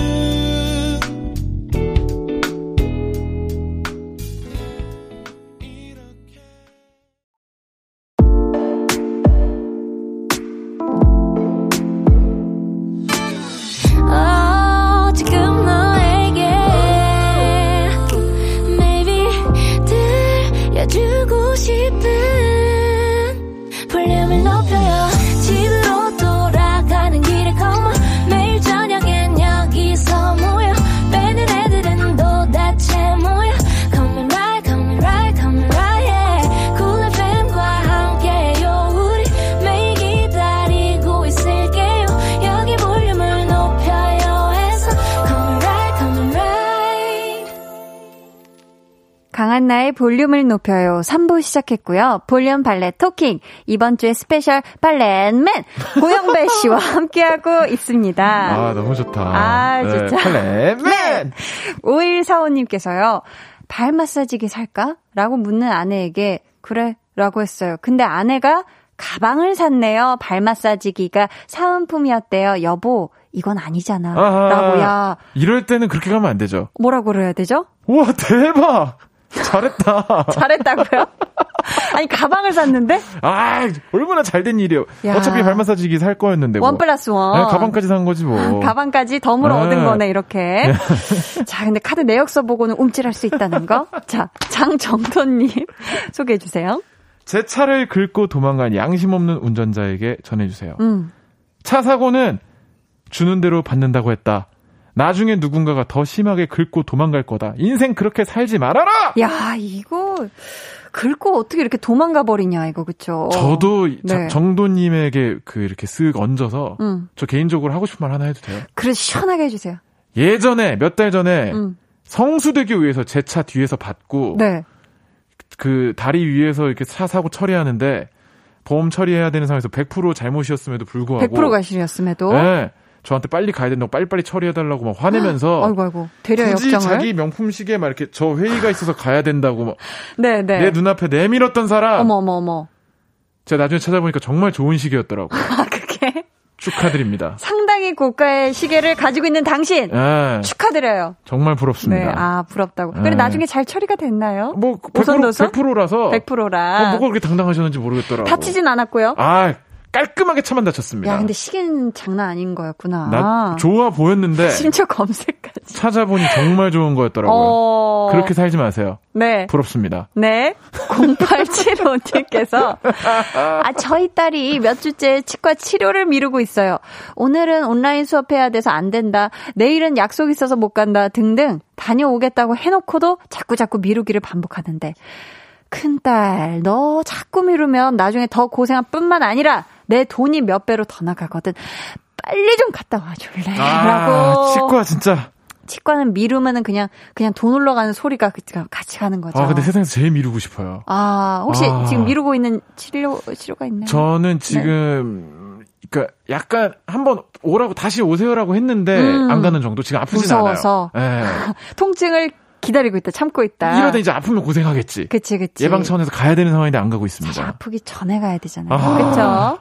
강한나의 볼륨을 높여요. 3부 시작했고요. 볼륨 valet talking. 이번 주에 스페셜 valet man 고영배 씨와 함께하고 있습니다.
아, 너무 좋다.
아, 진짜.
플랜맨!
네. 5145님께서요. 발 마사지기 살까? 라고 묻는 아내에게 그래 라고 했어요. 근데 아내가 가방을 샀네요. 발 마사지기가 사은품이었대요. 여보, 이건 아니잖아.
아하.
라고 야
이럴 때는 그렇게 가면 안 되죠.
뭐라고 그래야 되죠?
우와, 대박! 잘했다.
잘했다고요? 아니 가방을 샀는데
아, 얼마나 잘된 일이에요.
야.
어차피 발 마사지기 살 거였는데. 뭐.
원 플러스 원.
네, 가방까지 산 거지 뭐.
가방까지 덤으로
네.
얻은 거네, 이렇게. 자, 근데 카드 내역서 보고는 움찔할 수 있다는 거. 자, 장정돈님 소개해 주세요.
제 차를 긁고 도망간 양심 없는 운전자에게 전해주세요.
음.
차 사고는 주는 대로 받는다고 했다. 나중에 누군가가 더 심하게 긁고 도망갈 거다. 인생 그렇게 살지 말아라!
야, 이거, 긁고 어떻게 이렇게 도망가 버리냐, 이거, 그쵸?
저도 자-
네.
정도님에게 그 이렇게 쓱 얹어서
음.
저 개인적으로 하고 싶은 말 하나 해도 돼요?
그래, 시원하게 해주세요.
예전에 몇 달 전에
음.
성수대교 위에서 제 차 뒤에서 받고
네.
그 다리 위에서 이렇게 차 사고 처리하는데 보험 처리해야 되는 상황에서 100% 잘못이었음에도 불구하고
100% 가시렸음에도.
네, 저한테 빨리 가야 된다고 빨리빨리 처리해달라고 막 화내면서
아이고, 아이고. 되려
굳이
역정을.
자기 명품 시계 막 이렇게 저 회의가 있어서 가야 된다고 막
네, 네.
내 눈앞에 내밀었던 사람
어머, 어머, 어머.
제가 나중에 찾아보니까 정말 좋은 시계였더라고요.
아, 그게
축하드립니다.
상당히 고가의 시계를 가지고 있는 당신.
예,
축하드려요.
정말 부럽습니다.
네, 아, 부럽다고.
네.
그래, 나중에 잘 처리가 됐나요?
뭐 100%,
오선도선?
100%라서
100%라.
어, 뭐가 그렇게 당당하셨는지 모르겠더라고.
다치진 않았고요.
아 깔끔하게 차만 다쳤습니다.
야, 근데 시계는 장난 아닌 거였구나.
나 좋아 보였는데
심지어 검색까지.
찾아보니 정말 좋은 거였더라고요.
어.
그렇게 살지 마세요.
네.
부럽습니다.
네. 0875님께서, 아, 저희 딸이 몇 주째 치과 치료를 미루고 있어요. 오늘은 온라인 수업해야 돼서 안 된다. 내일은 약속 있어서 못 간다. 등등 다녀오겠다고 해놓고도 자꾸자꾸 미루기를 반복하는데. 큰딸, 너 자꾸 미루면 나중에 더 고생할 뿐만 아니라 내 돈이 몇 배로 더 나가거든. 빨리 좀 갔다 와줄래?
아,
라고.
치과 진짜.
치과는 미루면은 그냥, 그냥 돈 올라가는 소리가 그- 같이 가는 거죠.
아 근데 세상에서 제일 미루고 싶어요.
아, 혹시
아.
지금 미루고 있는 치료, 치료가 있나요?
저는 지금 그러니까 약간 한번 오라고 다시 오세요라고 했는데
음.
안 가는 정도. 지금 아프진
무서워서.
않아요.
통증을 기다리고 있다, 참고 있다.
예. 이러다 이제 아프면 고생하겠지.
그치, 그치.
예방 차원에서 가야 되는 상황인데 안 가고 있습니다.
아프기 전에 가야 되잖아요.
아.
그쵸?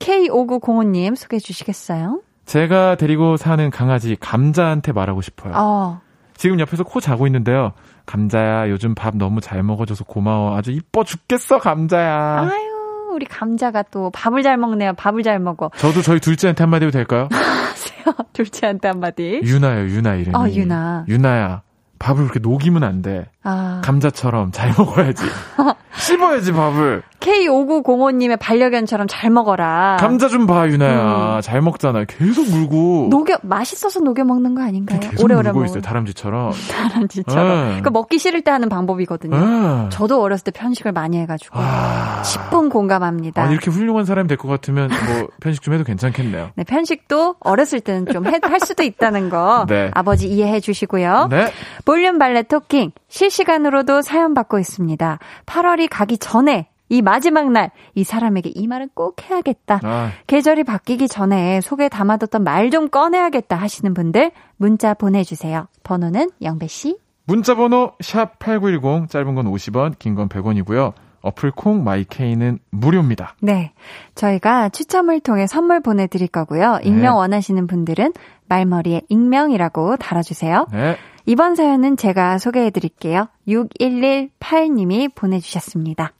K5905님 소개해 주시겠어요?
제가 데리고 사는 강아지 감자한테 말하고 싶어요.
어.
지금 옆에서 코 자고 있는데요. 감자야, 요즘 밥 너무 잘 먹어줘서 고마워. 아주 이뻐 죽겠어, 감자야.
아유, 우리 감자가 또 밥을 잘 먹네요. 밥을 잘 먹어.
저도 저희 둘째한테 한마디 해도 될까요?
둘째한테 한마디.
유나요, 유나 이름이.
어, 유나.
유나야, 밥을 그렇게 녹이면 안 돼.
아.
감자처럼 잘 먹어야지. 씹어야지, 밥을.
K5905님의 반려견처럼 잘 먹어라.
감자 좀 봐, 유나야. 잘 먹잖아. 계속 물고.
녹여 맛있어서 녹여 먹는 거 아닌가요?
계속 물고 있어요, 다람쥐처럼.
다람쥐처럼.
네.
그 먹기 싫을 때 하는 방법이거든요.
네.
저도 어렸을 때 편식을 많이 해가지고
아.
10분 공감합니다.
아, 이렇게 훌륭한 사람이 될 것 같으면 뭐 편식 좀 해도 괜찮겠네요.
네, 편식도 어렸을 때는 좀 할 수도 있다는 거
네.
아버지 이해해 주시고요.
네.
볼륨 발레 토킹 실시간으로도 사연 받고 있습니다. 8월이 가기 전에 이 마지막 날 이 사람에게 이 말은 꼭 해야겠다.
아,
계절이 바뀌기 전에 속에 담아뒀던 말 좀 꺼내야겠다 하시는 분들 문자 보내주세요. 번호는 영배 씨.
문자 번호 샵8910 짧은 건 50원, 긴 건 100원이고요. 어플 콩 마이케이는 무료입니다.
네. 저희가 추첨을 통해 선물 보내드릴 거고요. 익명
네.
원하시는 분들은 말머리에 익명이라고 달아주세요.
네.
이번 사연은 제가 소개해 드릴게요. 6118님이 보내주셨습니다.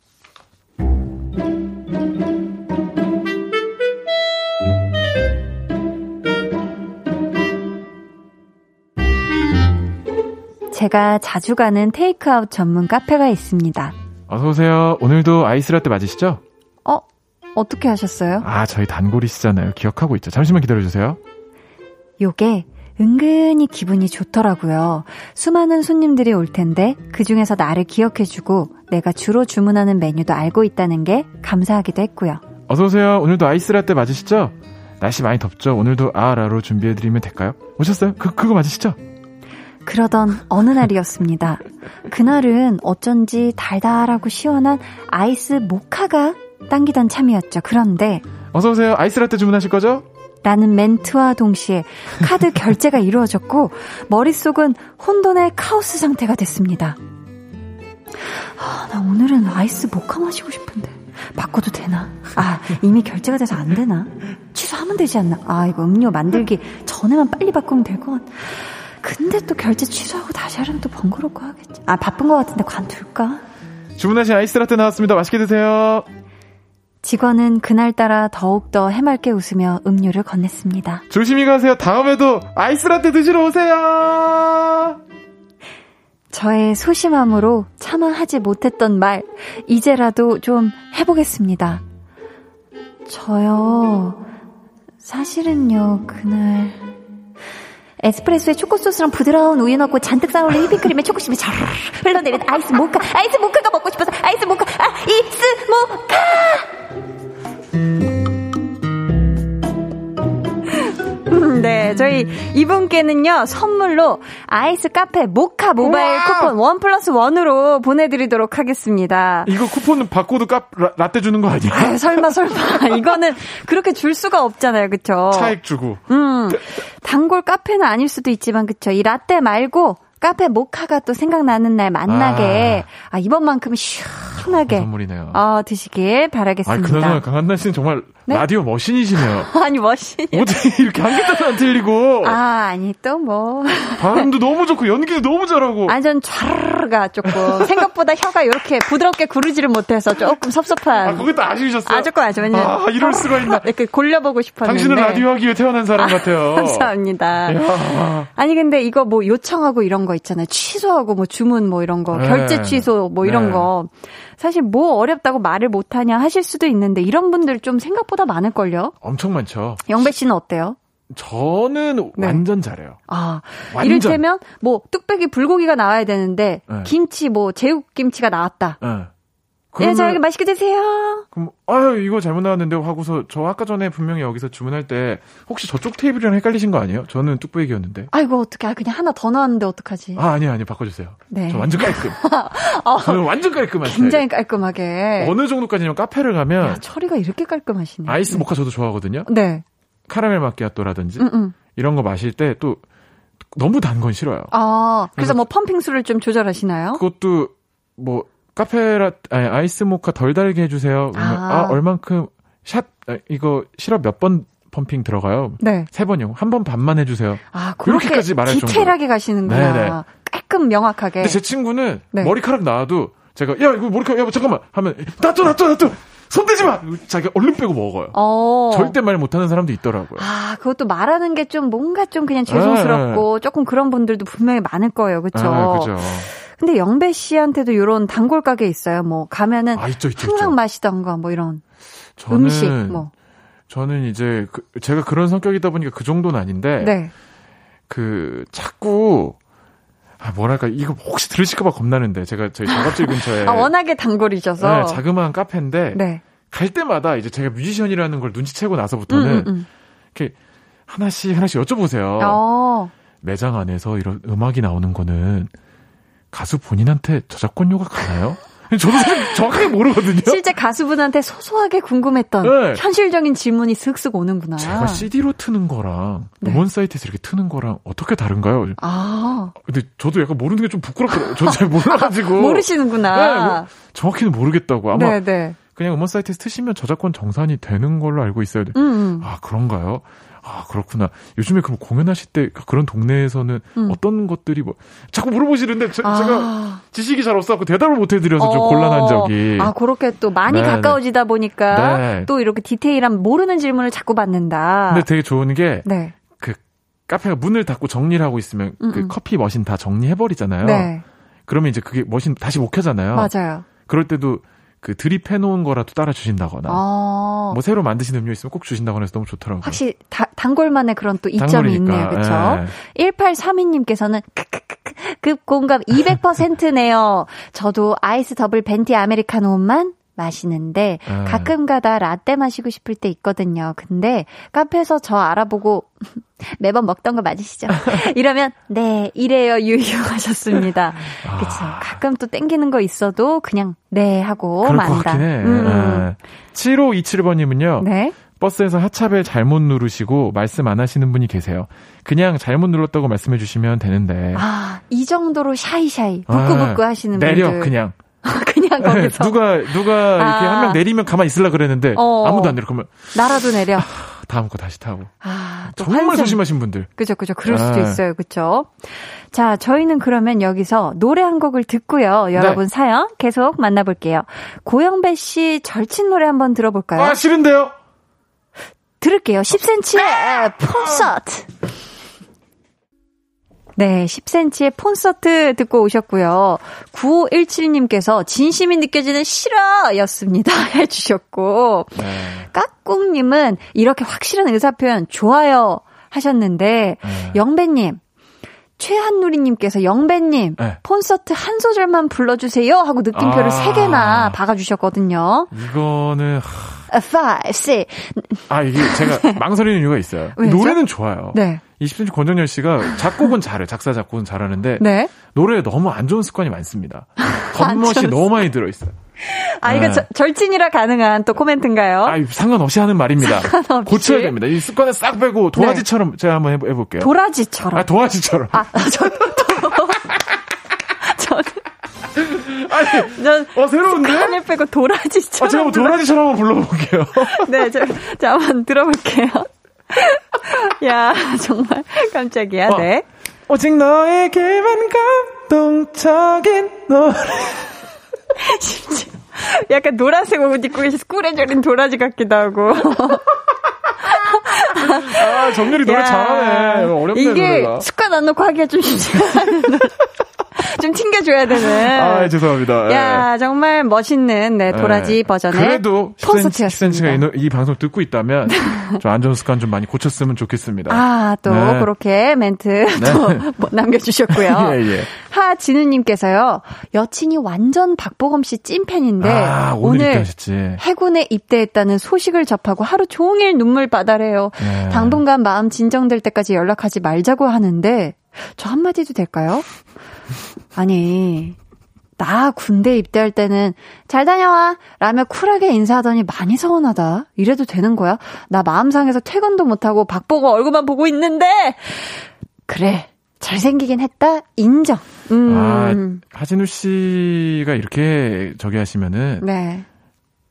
제가 자주 가는 테이크아웃 전문 카페가 있습니다.
어서오세요. 오늘도 아이스라떼 맞으시죠?
어? 어떻게 하셨어요?
아, 저희 단골이시잖아요. 기억하고 있죠. 잠시만 기다려주세요.
요게 은근히 기분이 좋더라고요. 수많은 손님들이 올 텐데 그 중에서 나를 기억해주고 내가 주로 주문하는 메뉴도 알고 있다는 게 감사하기도 했고요.
어서오세요. 오늘도 아이스라떼 맞으시죠? 날씨 많이 덥죠? 오늘도 아라로 준비해드리면 될까요? 오셨어요? 그, 그거 맞으시죠?
그러던 어느 날이었습니다. 그날은 어쩐지 달달하고 시원한 아이스 모카가 당기던 참이었죠. 그런데
어서오세요. 아이스라떼 주문하실 거죠?
라는 멘트와 동시에 카드 결제가 이루어졌고 머릿속은 혼돈의 카오스 상태가 됐습니다. 아, 나 오늘은 아이스 모카 마시고 싶은데 바꿔도 되나? 아, 이미 결제가 돼서 안 되나? 취소하면 되지 않나? 아, 이거 음료 만들기 전에만 빨리 바꾸면 될 것 같... 근데 또 결제 취소하고 다시 하려면 또 번거롭고 하겠지. 아, 바쁜 것 같은데 관둘까?
주문하신 아이스 라떼 나왔습니다. 맛있게 드세요.
직원은 그날따라 더욱더 해맑게 웃으며 음료를 건넸습니다.
조심히 가세요. 다음에도 아이스라떼 드시러 오세요.
저의 소심함으로 차마 하지 못했던 말, 이제라도 좀 해보겠습니다. 저요, 사실은요, 그날, 에스프레소에 초코소스랑 부드러운 우유 넣고 잔뜩 쌓아올린 휘핑크림에 초코시럽이 잘 흘러내린 아이스 모카, 아이스 모카가 먹고 싶어서 아이스 모카, 아이스 모카! 네, 저희 이분께는요, 선물로 아이스 카페 모카 모바일 쿠폰 원 플러스 원으로 보내드리도록 하겠습니다.
이거 쿠폰 바코드 카 라, 라떼 주는 거 아니야?
아유, 설마, 설마. 이거는 그렇게 줄 수가 없잖아요, 그쵸?
차액 주고.
음, 단골 카페는 아닐 수도 있지만, 그쵸? 이 라떼 말고, 카페 모카가 또 생각나는 날 만나게, 아, 이번만큼은 시원하게,
선물이네요.
어, 드시길
아,
바라겠습니다.
그나저나 강한나 씨는 정말
네?
라디오 머신이시네요.
아니, 머신.
어떻게 이렇게 한 개도 안 틀리고
아, 아니, 또 뭐.
발음도 너무 좋고 연기도 너무 잘하고
아니, 전 촤르가 조금, 생각보다 혀가 이렇게 부드럽게 구르지를 못해서 조금 섭섭한.
아, 그것도 아쉬우셨어요?
아, 조금 아쉬워요.
아, 이럴 수가 있나.
이렇게 골려보고 싶었는데.
당신은 라디오 하기 위해 태어난 사람 같아요.
감사합니다.
야.
아니 근데 이거 뭐 요청하고 이런 거 있잖아요. 취소하고 뭐 주문 뭐 이런 거,
네.
결제 취소 뭐 이런
네.
거. 사실 뭐 어렵다고 말을 못 하냐 하실 수도 있는데 이런 분들 좀 생각보다 많을 걸요.
엄청 많죠.
영배 씨는 어때요?
저는
네.
완전 잘해요.
아,
완전.
이를테면 뭐 뚝배기 불고기가 나와야 되는데
네.
김치 뭐 제육 김치가 나왔다.
예.
예, 자,
그러면-
이렇게 맛있게 드세요.
그럼 아유 이거 잘못 나왔는데 하고서 저 아까 전에 분명히 여기서 주문할 때 혹시 저쪽 테이블이랑 헷갈리신 거 아니에요? 저는 뚝배기였는데.
아이고 어떡해. 아, 그냥 하나 더 나왔는데 어떡하지?
아 아니요 아니요 바꿔주세요.
네.
저 완전 깔끔. 저는 완전 깔끔한
굉장히. 깔끔하게.
어느 정도까지냐면 카페를 가면
야, 처리가 이렇게 깔끔하시네.
아이스 모카 저도 좋아하거든요.
네.
카라멜 마키아토라든지
음, 음.
이런 거 마실 때또 너무 단 건 싫어요.
아, 그래서
그래서-
뭐 펌핑 수를 좀 조절하시나요?
그것도 뭐 카페라 아니, 아이스 모카 덜 달게 해주세요. 그러면
아.
아, 얼만큼 샷 아, 이거 시럽 몇 번 펌핑 들어가요?
네.
세 번이요. 한 번 반만 해주세요.
아, 그렇게
이렇게까지 말할
디테일하게 가시는구나.
네네.
깔끔 명확하게.
근데 제 친구는
네.
머리카락 나와도 제가 야 이거 머리카락 야 잠깐만 하면 놔둬 놔둬 놔둬 손 대지 마. 자기가 얼른 빼고 먹어요.
어.
절대 말 못하는 사람도 있더라고요.
아, 그것도 말하는 게 좀 뭔가 좀 그냥 죄송스럽고 조금 그런 분들도 분명히 많을 거예요. 그쵸?
아, 그죠.
근데 영배 씨한테도 이런 단골 가게 있어요. 뭐 가면은
아, 있죠, 있죠,
항상
있죠.
마시던 거 뭐 이런
저는
음식 뭐.
저는 이제 그, 제가 그런 성격이다 보니까 그 정도는 아닌데
네.
그 자꾸 아 뭐랄까 이거 혹시 들으실까봐 겁나는데 제가 저희 작업실 근처에
아, 워낙에 단골이셔서.
네, 자그마한 카페인데
네.
갈 때마다 이제 제가 뮤지션이라는 걸 눈치채고 나서부터는
음, 음,
이렇게 하나씩 하나씩 여쭤보세요.
음. 어.
매장 안에서 이런 음악이 나오는 거는 가수 본인한테 저작권료가 가나요? 저도 정확하게 모르거든요.
실제 가수분한테 소소하게 궁금했던
네.
현실적인 질문이 슥슥 오는구나.
제가 CD로 트는 거랑
네.
음원 사이트에서 이렇게 트는 거랑 어떻게 다른가요?
아,
근데 저도 약간 모르는 게 좀 부끄럽더라고요. 저도 잘 몰라가지고.
모르시는구나.
네, 뭐 정확히는 모르겠다고. 아마
네, 네.
그냥 음원 사이트에서 트시면 저작권 정산이 되는 걸로 알고 있어요.
음, 음.
아, 그런가요? 아, 그렇구나. 요즘에 그럼 공연하실 때 그런 동네에서는
음.
어떤 것들이 뭐, 자꾸 물어보시는데 제,
아.
가 지식이 잘 없어갖고 대답을 못 해드려서 좀
어.
곤란한 적이.
아, 그렇게 또 많이
네,
가까워지다 보니까
네.
또 이렇게 디테일한 모르는 질문을 자꾸 받는다.
근데 되게 좋은 게,
네.
그, 카페가 문을 닫고 정리를 하고 있으면
음,
그
음.
커피 머신 다 정리해버리잖아요.
네.
그러면 이제 그게 머신 다시 못 켜잖아요.
맞아요.
그럴 때도 그 드립해 놓은 거라도 따라 주신다거나.
어.
뭐 새로 만드신 음료 있으면 꼭 주신다거나 해서 너무 좋더라고요.
확실히 다- 단골만의 그런 또 이점이. 있네요. 그렇죠?
예.
1832님께서는 급 공감 200%네요. 저도 아이스 더블 venti 아메리카노만 마시는데
예.
가끔 가다 라떼 마시고 싶을 때 있거든요. 근데 카페에서 저 알아보고 매번 먹던 거 맞으시죠? 이러면 네 이래요 유유 하셨습니다. 그렇죠. 가끔 또 땡기는 거 있어도 그냥 네 하고 만다.
같긴 해.
음.
예. 7527번님은요.
네.
버스에서 하차벨 잘못 누르시고 말씀 안 하시는 분이 계세요. 그냥 잘못 눌렀다고 말씀해 주시면 되는데.
아, 이 정도로 샤이샤이, 부끄부끄
아,
하시는
내려
분들.
그냥.
그냥 거기서.
누가 누가 이렇게
아.
한명 내리면 가만 히 있으려 그랬는데
어.
아무도 안 내려 그러면
나라도 내려.
다음 거 다시 타고.
아, 또
정말
환승.
소심하신 분들.
그죠, 그죠. 그럴 수도
아.
있어요. 그죠. 자, 저희는 그러면 여기서 노래 한 곡을 듣고요. 여러분
네.
사연 계속 만나볼게요. 고영배 씨 절친 노래 한번 들어볼까요?
아 싫은데요.
들을게요. 10cm의 콘서트. 네, 10cm의 콘서트 듣고 오셨고요. 9517님께서 진심이 느껴지는 싫어였습니다. 해주셨고,
네.
까꿍님은 이렇게 확실한 의사표현 좋아요 하셨는데,
네.
영배님, 최한누리님께서 영배님,
네.
콘서트 한 소절만 불러주세요 하고 느낌표를
아.
세 개나 박아주셨거든요.
이거는 하,
5, 6,
아 이게 제가 망설이는 이유가 있어요. 노래는 좋아요.
네.
20cm 권정열 씨가 작곡은 잘해. 작사 작곡은 잘하는데
네.
노래에 너무 안 좋은 습관이 많습니다.
안
겉멋이 너무 많이 들어 있어요.
아, 이거
네.
저- 절친이라 가능한 또 코멘트인가요?
아, 상관없이 하는 말입니다.
상관없이.
고쳐야 됩니다. 이 습관을 싹 빼고 도화지처럼 제가 한번 해보, 해볼게요.
도라지처럼.
아, 도화지처럼.
아, 저, 저,
아니,
전,
어, 새로운데?
칸을 빼고 도라지처럼.
아, 제가 한번 도라지처럼 한번 불러볼게요.
네, 저, 자, 한번 들어볼게요. 야, 정말 깜짝이야,
어.
네.
오직 너에게만 감동적인 노래.
약간 노란색 옷 입고 계셔서 꿀에 절인 도라지 같기도 하고.
아, 정열이 노래
야,
잘하네. 어렵네,
이게
노래가.
습관 안 놓고 하기가 좀 쉽지 않은. 좀 튕겨줘야 되는.
아, 죄송합니다. 예.
야, 정말 멋있는, 네, 도라지
예.
버전의
그래도 10cm,
콘서트였습니다.
10cm가 이, 노- 이 방송 듣고 있다면 좀 안 좋은 습관 좀 많이 고쳤으면 좋겠습니다.
아, 또
네.
그렇게 멘트 또뭐 남겨주셨고요.
예, 예.
하진우님께서요, 여친이 완전 박보검 씨 찐팬인데,
아, 오늘,
오늘. 해군에 입대했다는 소식을 접하고 하루 종일 눈물 바다래요.
네.
당분간 마음 진정될 때까지 연락하지 말자고 하는데, 저 한마디도 될까요? 아니, 나 군대 입대할 때는 잘 다녀와 라며 쿨하게 인사하더니 많이 서운하다. 이래도 되는 거야? 나 마음 상해서 퇴근도 못하고 박 보고 얼굴만 보고 있는데 그래 잘생기긴 했다 인정. 음.
아, 하진우 씨가 이렇게 저기 하시면은
네.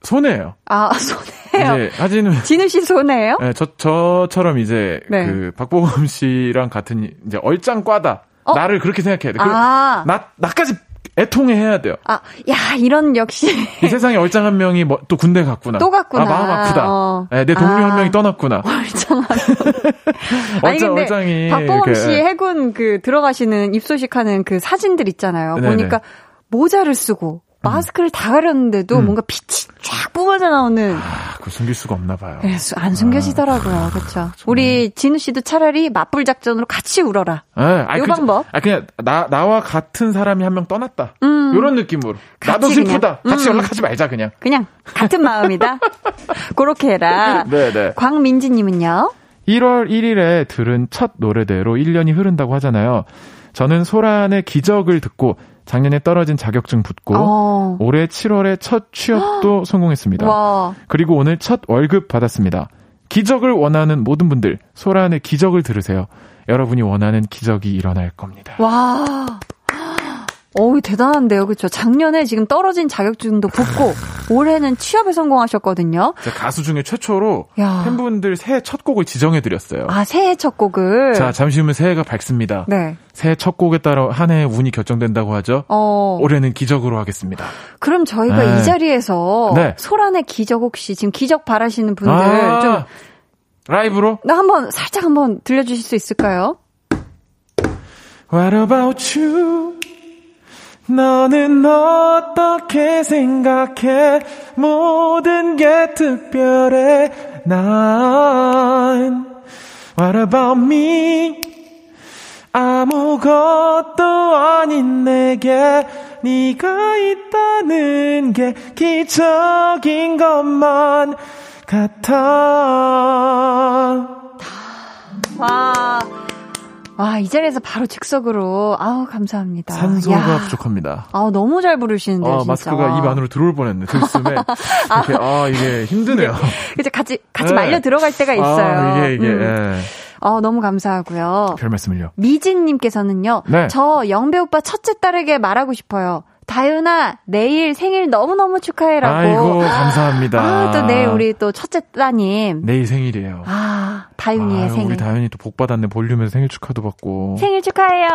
손해예요.
아 손해요.
이제 하진우
진우 씨 손해요?
네, 저 저처럼 이제
네.
그 박보검 씨랑 같은 이제 얼짱 과다.
어?
나를 그렇게 생각해야 돼. 그
아.
나 나까지 애통해야 돼요.
아, 야, 이런 역시.
이 세상에 얼짱 한 명이 뭐, 또 군대 갔구나.
또 갔구나.
아, 마음 아프다.
어.
네, 내 동료
아.
한 명이 떠났구나.
얼짱한. 아니
얼짱, 얼짱이.
박보검. 씨 해군 그 들어가시는 입소식하는 그 사진들 있잖아요.
네네. 음.
보니까 모자를 쓰고 마스크를 다 가렸는데도 뭔가 빛이 쫙 뿜어져 나오는
아, 그거 숨길 수가 없나 봐요.
그래서 안 숨겨지더라고요. 그렇죠. 우리 진우 씨도 차라리 맞불 작전으로 같이 울어라.
예, 아니,
요
그-
방법.
아, 그냥, 나, 나와 같은 사람이 한 명 떠났다.
음.
요런 느낌으로. 나도 슬프다.
그냥.
같이
음.
연락하지 말자, 그냥.
그냥 같은 마음이다. 그렇게 해라.
네 네.
광민지 님은요.
1월 1일에 들은 첫 노래대로 1년이 흐른다고 하잖아요. 저는 소란의 기적을 듣고 작년에 떨어진 자격증 붙고
어.
올해 7월에 첫 취업도 성공했습니다.
와.
그리고 오늘 첫 월급 받았습니다. 기적을 원하는 모든 분들 소란의 기적을 들으세요. 여러분이 원하는 기적이 일어날 겁니다.
와. 어우, 대단한데요. 그쵸. 작년에 지금 떨어진 자격증도 붙고, 올해는 취업에 성공하셨거든요.
가수 중에 최초로
야.
팬분들 새해 첫 곡을 지정해 드렸어요.
아, 새해 첫 곡을.
자, 잠시 후면 새해가 밝습니다.
네.
새해 첫 곡에 따라 한 해의 운이 결정된다고 하죠.
어.
올해는 기적으로 하겠습니다.
그럼 저희가
네.
이 자리에서
네.
소란의 기적 혹시 지금 기적 바라시는 분들
아,
좀,
라이브로
나 한번, 살짝 한번 들려 주실 수 있을까요?
What about you? 너는 어떻게 생각해? 모든 게 특별해. 난 What about me? 아무것도 아닌 내게 네가 있다는 게 기적인 것만 같아.
와. 와, 이 자리에서 바로 즉석으로, 아우, 감사합니다.
산소가
야.
부족합니다.
아우, 너무 잘 부르시는데요,
아,
진짜.
마스크가 입 안으로 들어올 뻔했네. 들숨에. 이렇게, 아, 이게 힘드네요.
그죠, 같이, 같이
네.
말려 들어갈 때가 있어요.
아, 이게, 이게,
음.
예.
어, 너무 감사하고요.
별 말씀을요.
미진님께서는요,
네.
저 영배 오빠 첫째 딸에게 말하고 싶어요. 다윤아, 내일 생일 너무너무 축하해라고.
아이고, 감사합니다.
아, 또 내일 우리 또 첫째 따님.
내일 생일이에요.
아, 다윤이의
아유,
생일.
우리 다현이 또 복 받았네. 볼륨에서 생일 축하도 받고.
생일 축하해요.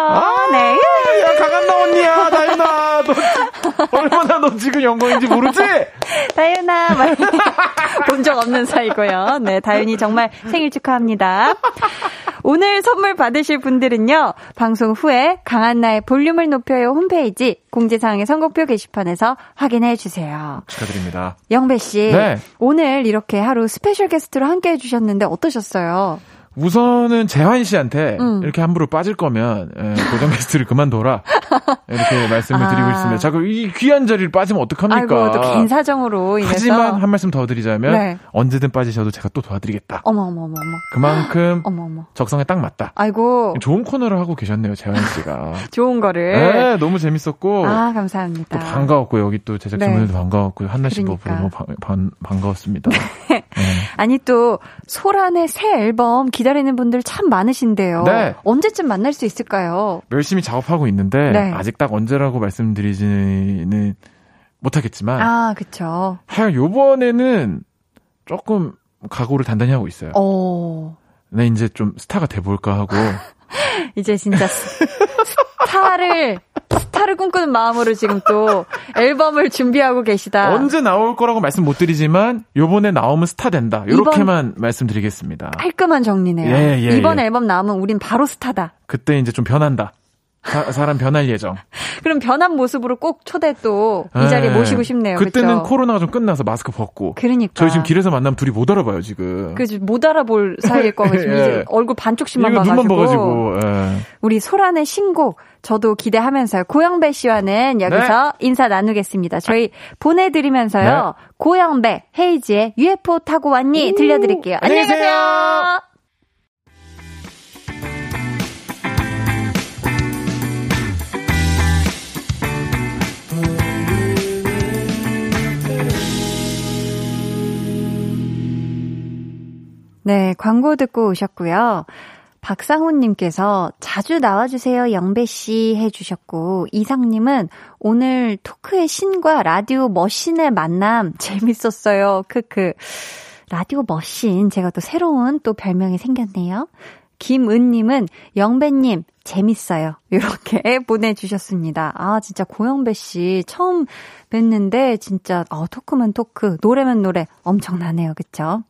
네.
야, 강한나 언니야, 다현아. 너, 지- 얼마나 너 지금 영광인지 모르지?
다윤아, 본 적 없는 사이고요. 네, 다윤이 정말 생일 축하합니다. 오늘 선물 받으실 분들은요, 방송 후에 강한나의 볼륨을 높여요 홈페이지 공지사항 의 선곡표 게시판에서 확인해 주세요.
축하드립니다.
영배 씨,
네.
오늘 이렇게 하루 스페셜 게스트로 함께 해주셨는데 어떠셨어요?
우선은 재환 씨한테
음.
이렇게 함부로 빠질 거면 예, 고정 게스트를 그만둬라 이렇게 말씀을
아.
드리고 있습니다. 자꾸 이 귀한 자리를 빠지면 어떡합니까?
아이고 또 개인 사정으로 인해서
하지만 한 말씀 더 드리자면
네.
언제든 빠지셔도 제가 또 도와드리겠다.
어머 어머 어머 어머
그만큼
어머 어머
적성에 딱 맞다.
아이고
좋은 코너를 하고 계셨네요, 재환 씨가.
좋은 거를
네, 너무 재밌었고 아또
감사합니다.
반가웠고 여기 또 제작진분들도
네.
반가웠고 한나 씨도
그러니까.
너무 반, 반, 반가웠습니다. 네.
아니 또 소란의 새 앨범 기다리는 분들 참 많으신데요.
네.
언제쯤 만날 수 있을까요?
열심히 작업하고 있는데
네.
아직 딱 언제라고 말씀드리지는 못하겠지만
아 그쵸.
하여 요번에는 조금 각오를 단단히 하고 있어요.
어
네, 이제 좀 스타가 돼볼까 하고.
이제 진짜 스- 스타를 스타를 꿈꾸는 마음으로 지금 또 앨범을 준비하고 계시다.
언제 나올 거라고 말씀 못 드리지만, 요번에 나오면 스타 된다. 요렇게만 말씀드리겠습니다.
깔끔한 정리네요.
예, 예,
이번
예.
앨범 나오면 우린 바로 스타다.
그때 이제 좀 변한다. 사, 사람 변할 예정.
그럼 변한 모습으로 꼭 초대 또 이 자리에
예.
모시고 싶네요.
그때는
그쵸?
코로나가 좀 끝나서 마스크 벗고.
그러니까.
저희 지금 길에서 만나면 둘이 못 알아봐요, 지금.
그못 알아볼 사이일 거고 지금
예.
이제 얼굴 반쪽씩만 봐가지고,
눈만 봐가지고, 예.
우리 소란의 신곡 저도 기대하면서요. 고영배 씨와는 여기서
네.
인사 나누겠습니다. 저희 보내드리면서요. 고영배 헤이지의 UFO 타고 왔니 들려드릴게요. 안녕히
계세요.
네, 광고 듣고 오셨고요. 박상훈님께서 자주 나와주세요, 영배씨 해주셨고, 이상님은 오늘 토크의 신과 라디오 머신의 만남 재밌었어요. 크크. 라디오 머신, 제가 또 새로운 또 별명이 생겼네요. 김은님은 영배님 재밌어요. 이렇게 보내주셨습니다. 아 진짜 고영배 씨 처음 뵀는데 진짜 어, 토크면 토크, 노래면 노래 엄청나네요. 그쵸?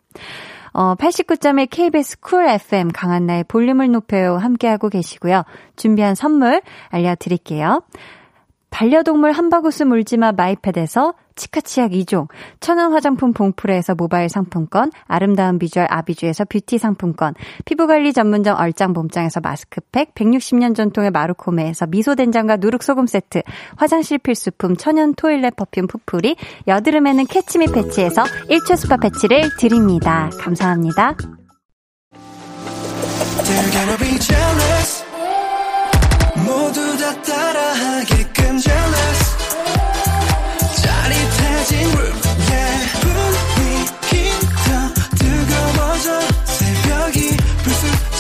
어, 89.1 KBS 쿨 FM 강한나의 볼륨을 높여요 함께하고 계시고요. 준비한 선물 알려드릴게요. 반려동물 한바구스 물지마 마이패드에서 치카치약 2종, 천연 화장품 봉프레에서 모바일 상품권, 아름다운 비주얼 아비주에서 뷰티 상품권, 피부관리 전문점 얼짱봄짱에서 마스크팩, 160년 전통의 마루코메에서 미소된장과 누룩소금 세트, 화장실 필수품 천연 toilet perfume 푸풀이, 여드름에는 캐치미 패치에서 1초 스파 패치를 드립니다. 감사합니다.
모두 다 따라하게끔 jealous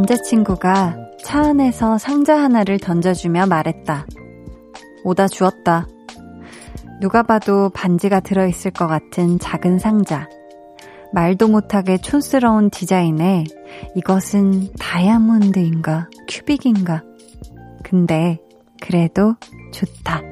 남자친구가 차 안에서 상자 하나를 던져주며 말했다. 오다 주었다. 누가 봐도 반지가 들어있을 것 같은 작은 상자. 말도 못하게 촌스러운 디자인에 이것은 다이아몬드인가 큐빅인가. 근데 그래도 좋다.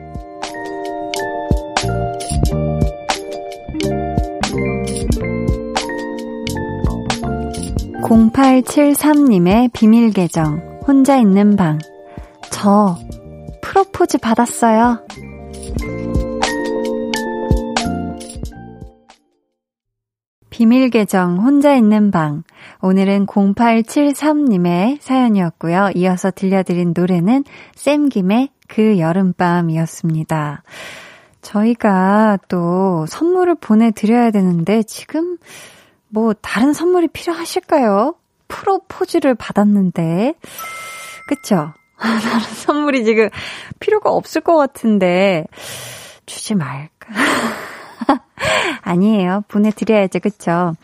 0873님의 비밀 계정, 혼자 있는 방. 저, 프로포즈 받았어요. 비밀 계정, 혼자 있는 방. 오늘은 0873님의 사연이었고요. 이어서 들려드린 노래는 쌤김의 그 여름밤이었습니다. 저희가 또 선물을 보내드려야 되는데 지금 뭐 다른 선물이 필요하실까요? 프로포즈를 받았는데 그쵸? 다른 선물이 지금 필요가 없을 것 같은데 주지 말까? 아니에요. 보내드려야죠. 그쵸?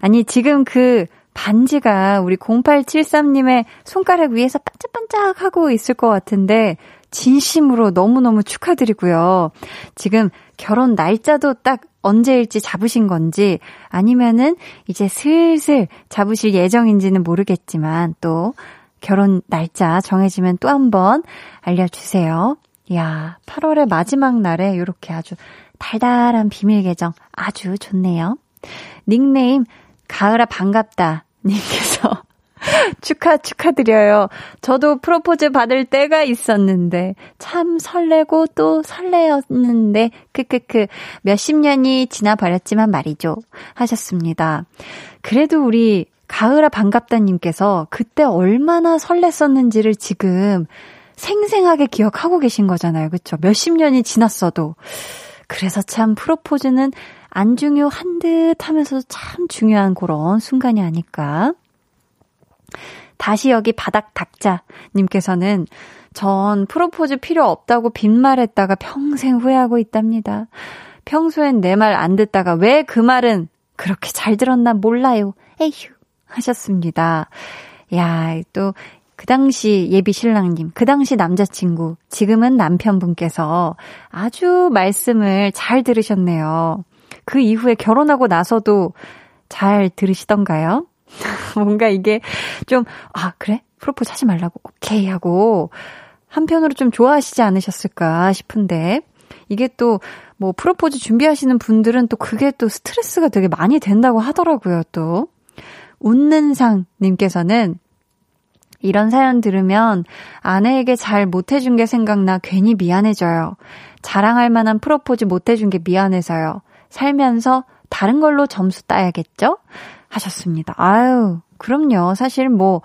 아니 지금 그 반지가 우리 0873님의 손가락 위에서 반짝반짝 하고 있을 것 같은데 진심으로 너무너무 축하드리고요. 지금 결혼 날짜도 딱 언제일지 잡으신 건지 아니면은 이제 슬슬 잡으실 예정인지는 모르겠지만 또 결혼 날짜 정해지면 또 한번 알려주세요. 이야, 8월의 마지막 날에 이렇게 아주 달달한 비밀 계정 아주 좋네요. 닉네임 가을아 반갑다 님께서 축하, 축하드려요. 저도 프로포즈 받을 때가 있었는데, 참 설레고 또 설레었는데, 크크크, 몇십 년이 지나버렸지만 말이죠. 하셨습니다. 그래도 우리 가을아 반갑다님께서 그때 얼마나 설렜었는지를 지금 생생하게 기억하고 계신 거잖아요. 그쵸? 몇십 년이 지났어도. 그래서 참 프로포즈는 안 중요한 듯 하면서 참 중요한 그런 순간이 아닐까. 다시 여기 바닥 닥자님께서는 전 프로포즈 필요 없다고 빈말했다가 평생 후회하고 있답니다. 평소엔 내 말 안 듣다가 왜 그 말은 그렇게 잘 들었나 몰라요. 에휴 하셨습니다. 야, 또 그 당시 예비 신랑님, 그 당시 남자친구, 지금은 남편분께서 아주 말씀을 잘 들으셨네요. 그 이후에 결혼하고 나서도 잘 들으시던가요? 뭔가 이게 좀, 아, 그래? 프로포즈 하지 말라고. 오케이. 하고, 한편으로 좀 좋아하시지 않으셨을까 싶은데, 이게 또, 뭐, 프로포즈 준비하시는 분들은 또 그게 또 스트레스가 되게 많이 된다고 하더라고요, 또. 웃는 상님께서는, 이런 사연 들으면 아내에게 잘 못해준 게 생각나 괜히 미안해져요. 자랑할 만한 프로포즈 못해준 게 미안해서요. 살면서 다른 걸로 점수 따야겠죠? 하셨습니다. 아유, 그럼요. 사실 뭐,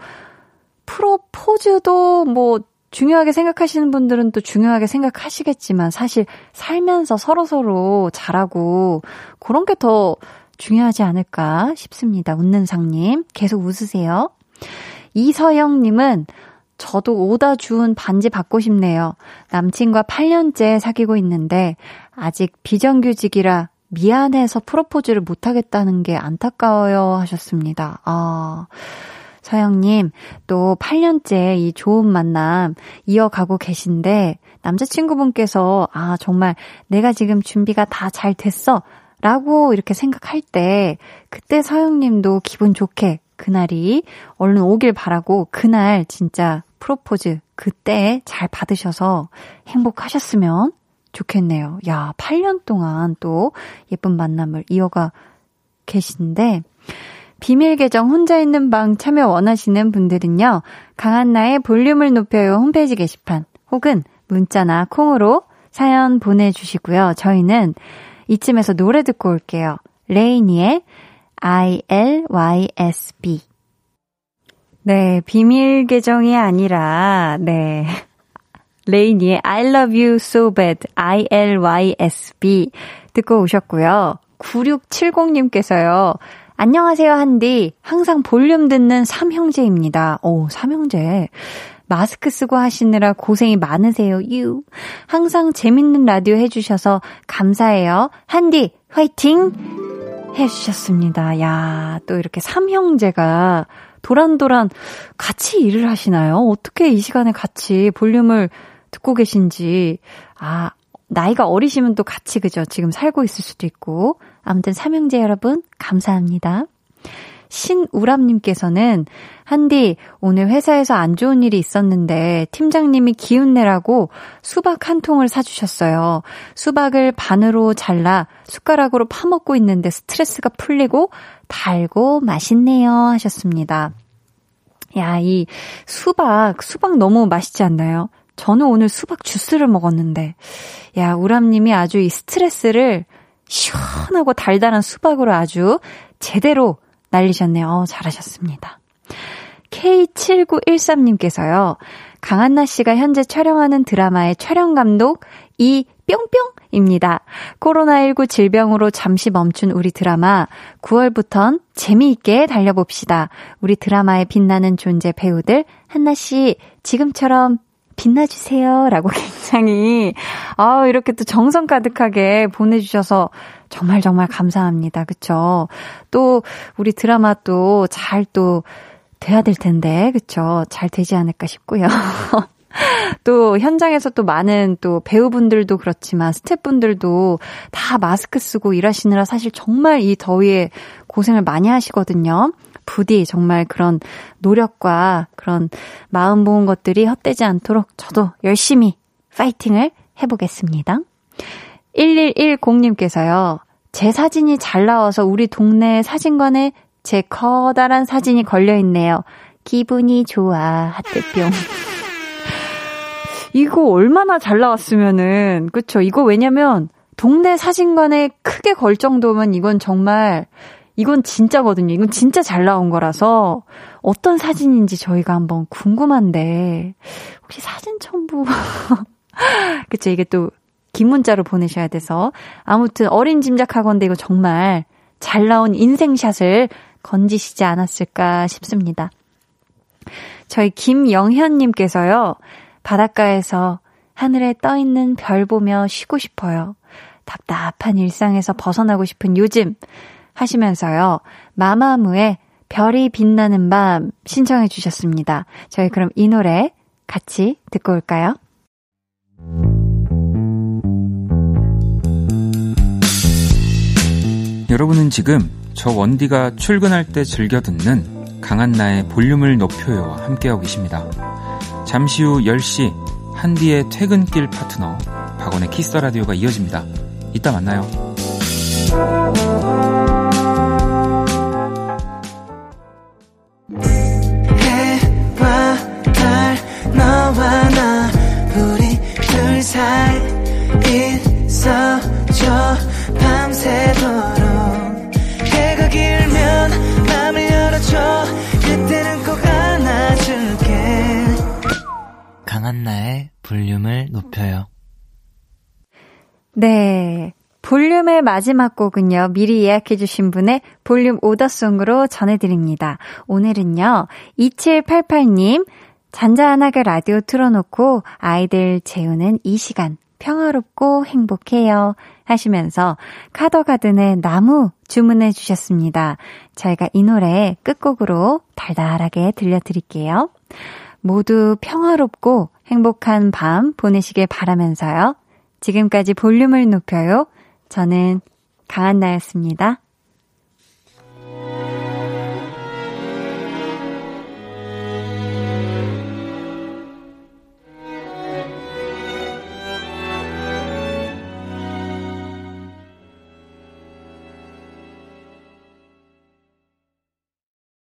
프로포즈도 뭐, 중요하게 생각하시는 분들은 또 중요하게 생각하시겠지만 사실 살면서 서로서로 잘하고 그런 게 더 중요하지 않을까 싶습니다. 웃는 상님. 계속 웃으세요. 이서영님은 저도 오다 주운 반지 받고 싶네요. 남친과 8년째 사귀고 있는데 아직 비정규직이라 미안해서 프로포즈를 못하겠다는 게 안타까워요 하셨습니다. 아, 서영님, 또 8년째 이 좋은 만남 이어가고 계신데, 남자친구분께서, 아, 정말 내가 지금 준비가 다 잘 됐어. 라고 이렇게 생각할 때, 그때 서영님도 기분 좋게 그날이 얼른 오길 바라고, 그날 진짜 프로포즈 그때 잘 받으셔서 행복하셨으면 좋겠네요. 야, 8년 동안 또 예쁜 만남을 이어가 계신데, 비밀 계정 혼자 있는 방 참여 원하시는 분들은요, 강한나의 볼륨을 높여요 홈페이지 게시판 혹은 문자나 콩으로 사연 보내주시고요. 저희는 이쯤에서 노래 듣고 올게요. 레이니의 ILYSB. 네, 비밀 계정이 아니라, 네. 레이니의 I love you so bad, ILYSB 듣고 오셨고요. 9670님께서요. 안녕하세요, 한디. 항상 볼륨 듣는 삼형제입니다. 오, 삼형제. 마스크 쓰고 하시느라 고생이 많으세요, 유. 항상 재밌는 라디오 해주셔서 감사해요. 한디, 화이팅! 해주셨습니다. 야, 또 이렇게 삼형제가 도란도란 같이 일을 하시나요? 어떻게 이 시간에 같이 볼륨을 듣고 계신지. 아, 나이가 어리시면 또 같이 그죠? 지금 살고 있을 수도 있고. 아무튼 삼형제 여러분, 감사합니다. 신우람님께서는, 한디, 오늘 회사에서 안 좋은 일이 있었는데, 팀장님이 기운 내라고 수박 한 통을 사주셨어요. 수박을 반으로 잘라 숟가락으로 파먹고 있는데 스트레스가 풀리고, 달고 맛있네요. 하셨습니다. 야, 이 수박, 수박 너무 맛있지 않나요? 저는 오늘 수박 주스를 먹었는데, 야, 우람님이 아주 이 스트레스를 시원하고 달달한 수박으로 아주 제대로 날리셨네요. 어, 잘하셨습니다. K7913님께서요, 강한나 씨가 현재 촬영하는 드라마의 촬영 감독 이 뿅뿅입니다. 코로나19 질병으로 잠시 멈춘 우리 드라마 9월부턴 재미있게 달려봅시다. 우리 드라마에 빛나는 존재 배우들 한나 씨 지금처럼 빛나주세요. 라고 굉장히, 아 이렇게 또 정성 가득하게 보내주셔서 정말 정말 감사합니다. 그쵸? 또, 우리 드라마 또 잘 또 돼야 될 텐데, 그쵸? 잘 되지 않을까 싶고요. 또 현장에서 또 많은 또 배우분들도 그렇지만 스태프분들도 다 마스크 쓰고 일하시느라 사실 정말 이 더위에 고생을 많이 하시거든요. 부디 정말 그런 노력과 그런 마음 모은 것들이 헛되지 않도록 저도 열심히 파이팅을 해보겠습니다. 1110님께서요. 제 사진이 잘 나와서 우리 동네 사진관에 제 커다란 사진이 걸려 있네요. 기분이 좋아. 하트뿅. 이거 얼마나 잘 나왔으면은, 그쵸. 이거 왜냐면, 동네 사진관에 크게 걸 정도면 이건 정말 이건 진짜거든요. 이건 진짜 잘 나온 거라서 어떤 사진인지 저희가 한번 궁금한데 혹시 사진 첨부 그쵸 이게 또 긴 문자로 보내셔야 돼서 아무튼 어린 짐작하건데 이거 정말 잘 나온 인생샷을 건지시지 않았을까 싶습니다. 저희 김영현님께서요 바닷가에서 하늘에 떠 있는 별 보며 쉬고 싶어요. 답답한 일상에서 벗어나고 싶은 요즘 하시면서요. 마마무의 별이 빛나는 밤 신청해 주셨습니다. 저희 그럼 이 노래 같이 듣고 올까요?
여러분은 지금 저 원디가 출근할 때 즐겨 듣는 강한나의 볼륨을 높여요와 함께하고 계십니다. 잠시 후 10시 한디의 퇴근길 파트너 박원의 키스 라디오가 이어집니다. 이따 만나요.
둘 사이 있어줘 밤새도록 해가 길면 맘을 열어줘 그때는 꼭 안아줄게 강한나의 볼륨을 높여요.
네. 볼륨의 마지막 곡은요, 미리 예약해주신 분의 볼륨 오더송으로 전해드립니다. 오늘은요, 2788님, 잔잔하게 라디오 틀어놓고 아이들 재우는 이 시간 평화롭고 행복해요. 하시면서 카더가든의 나무 주문해 주셨습니다. 저희가 이 노래 끝곡으로 달달하게 들려드릴게요. 모두 평화롭고 행복한 밤 보내시길 바라면서요. 지금까지 볼륨을 높여요. 저는 강한나였습니다.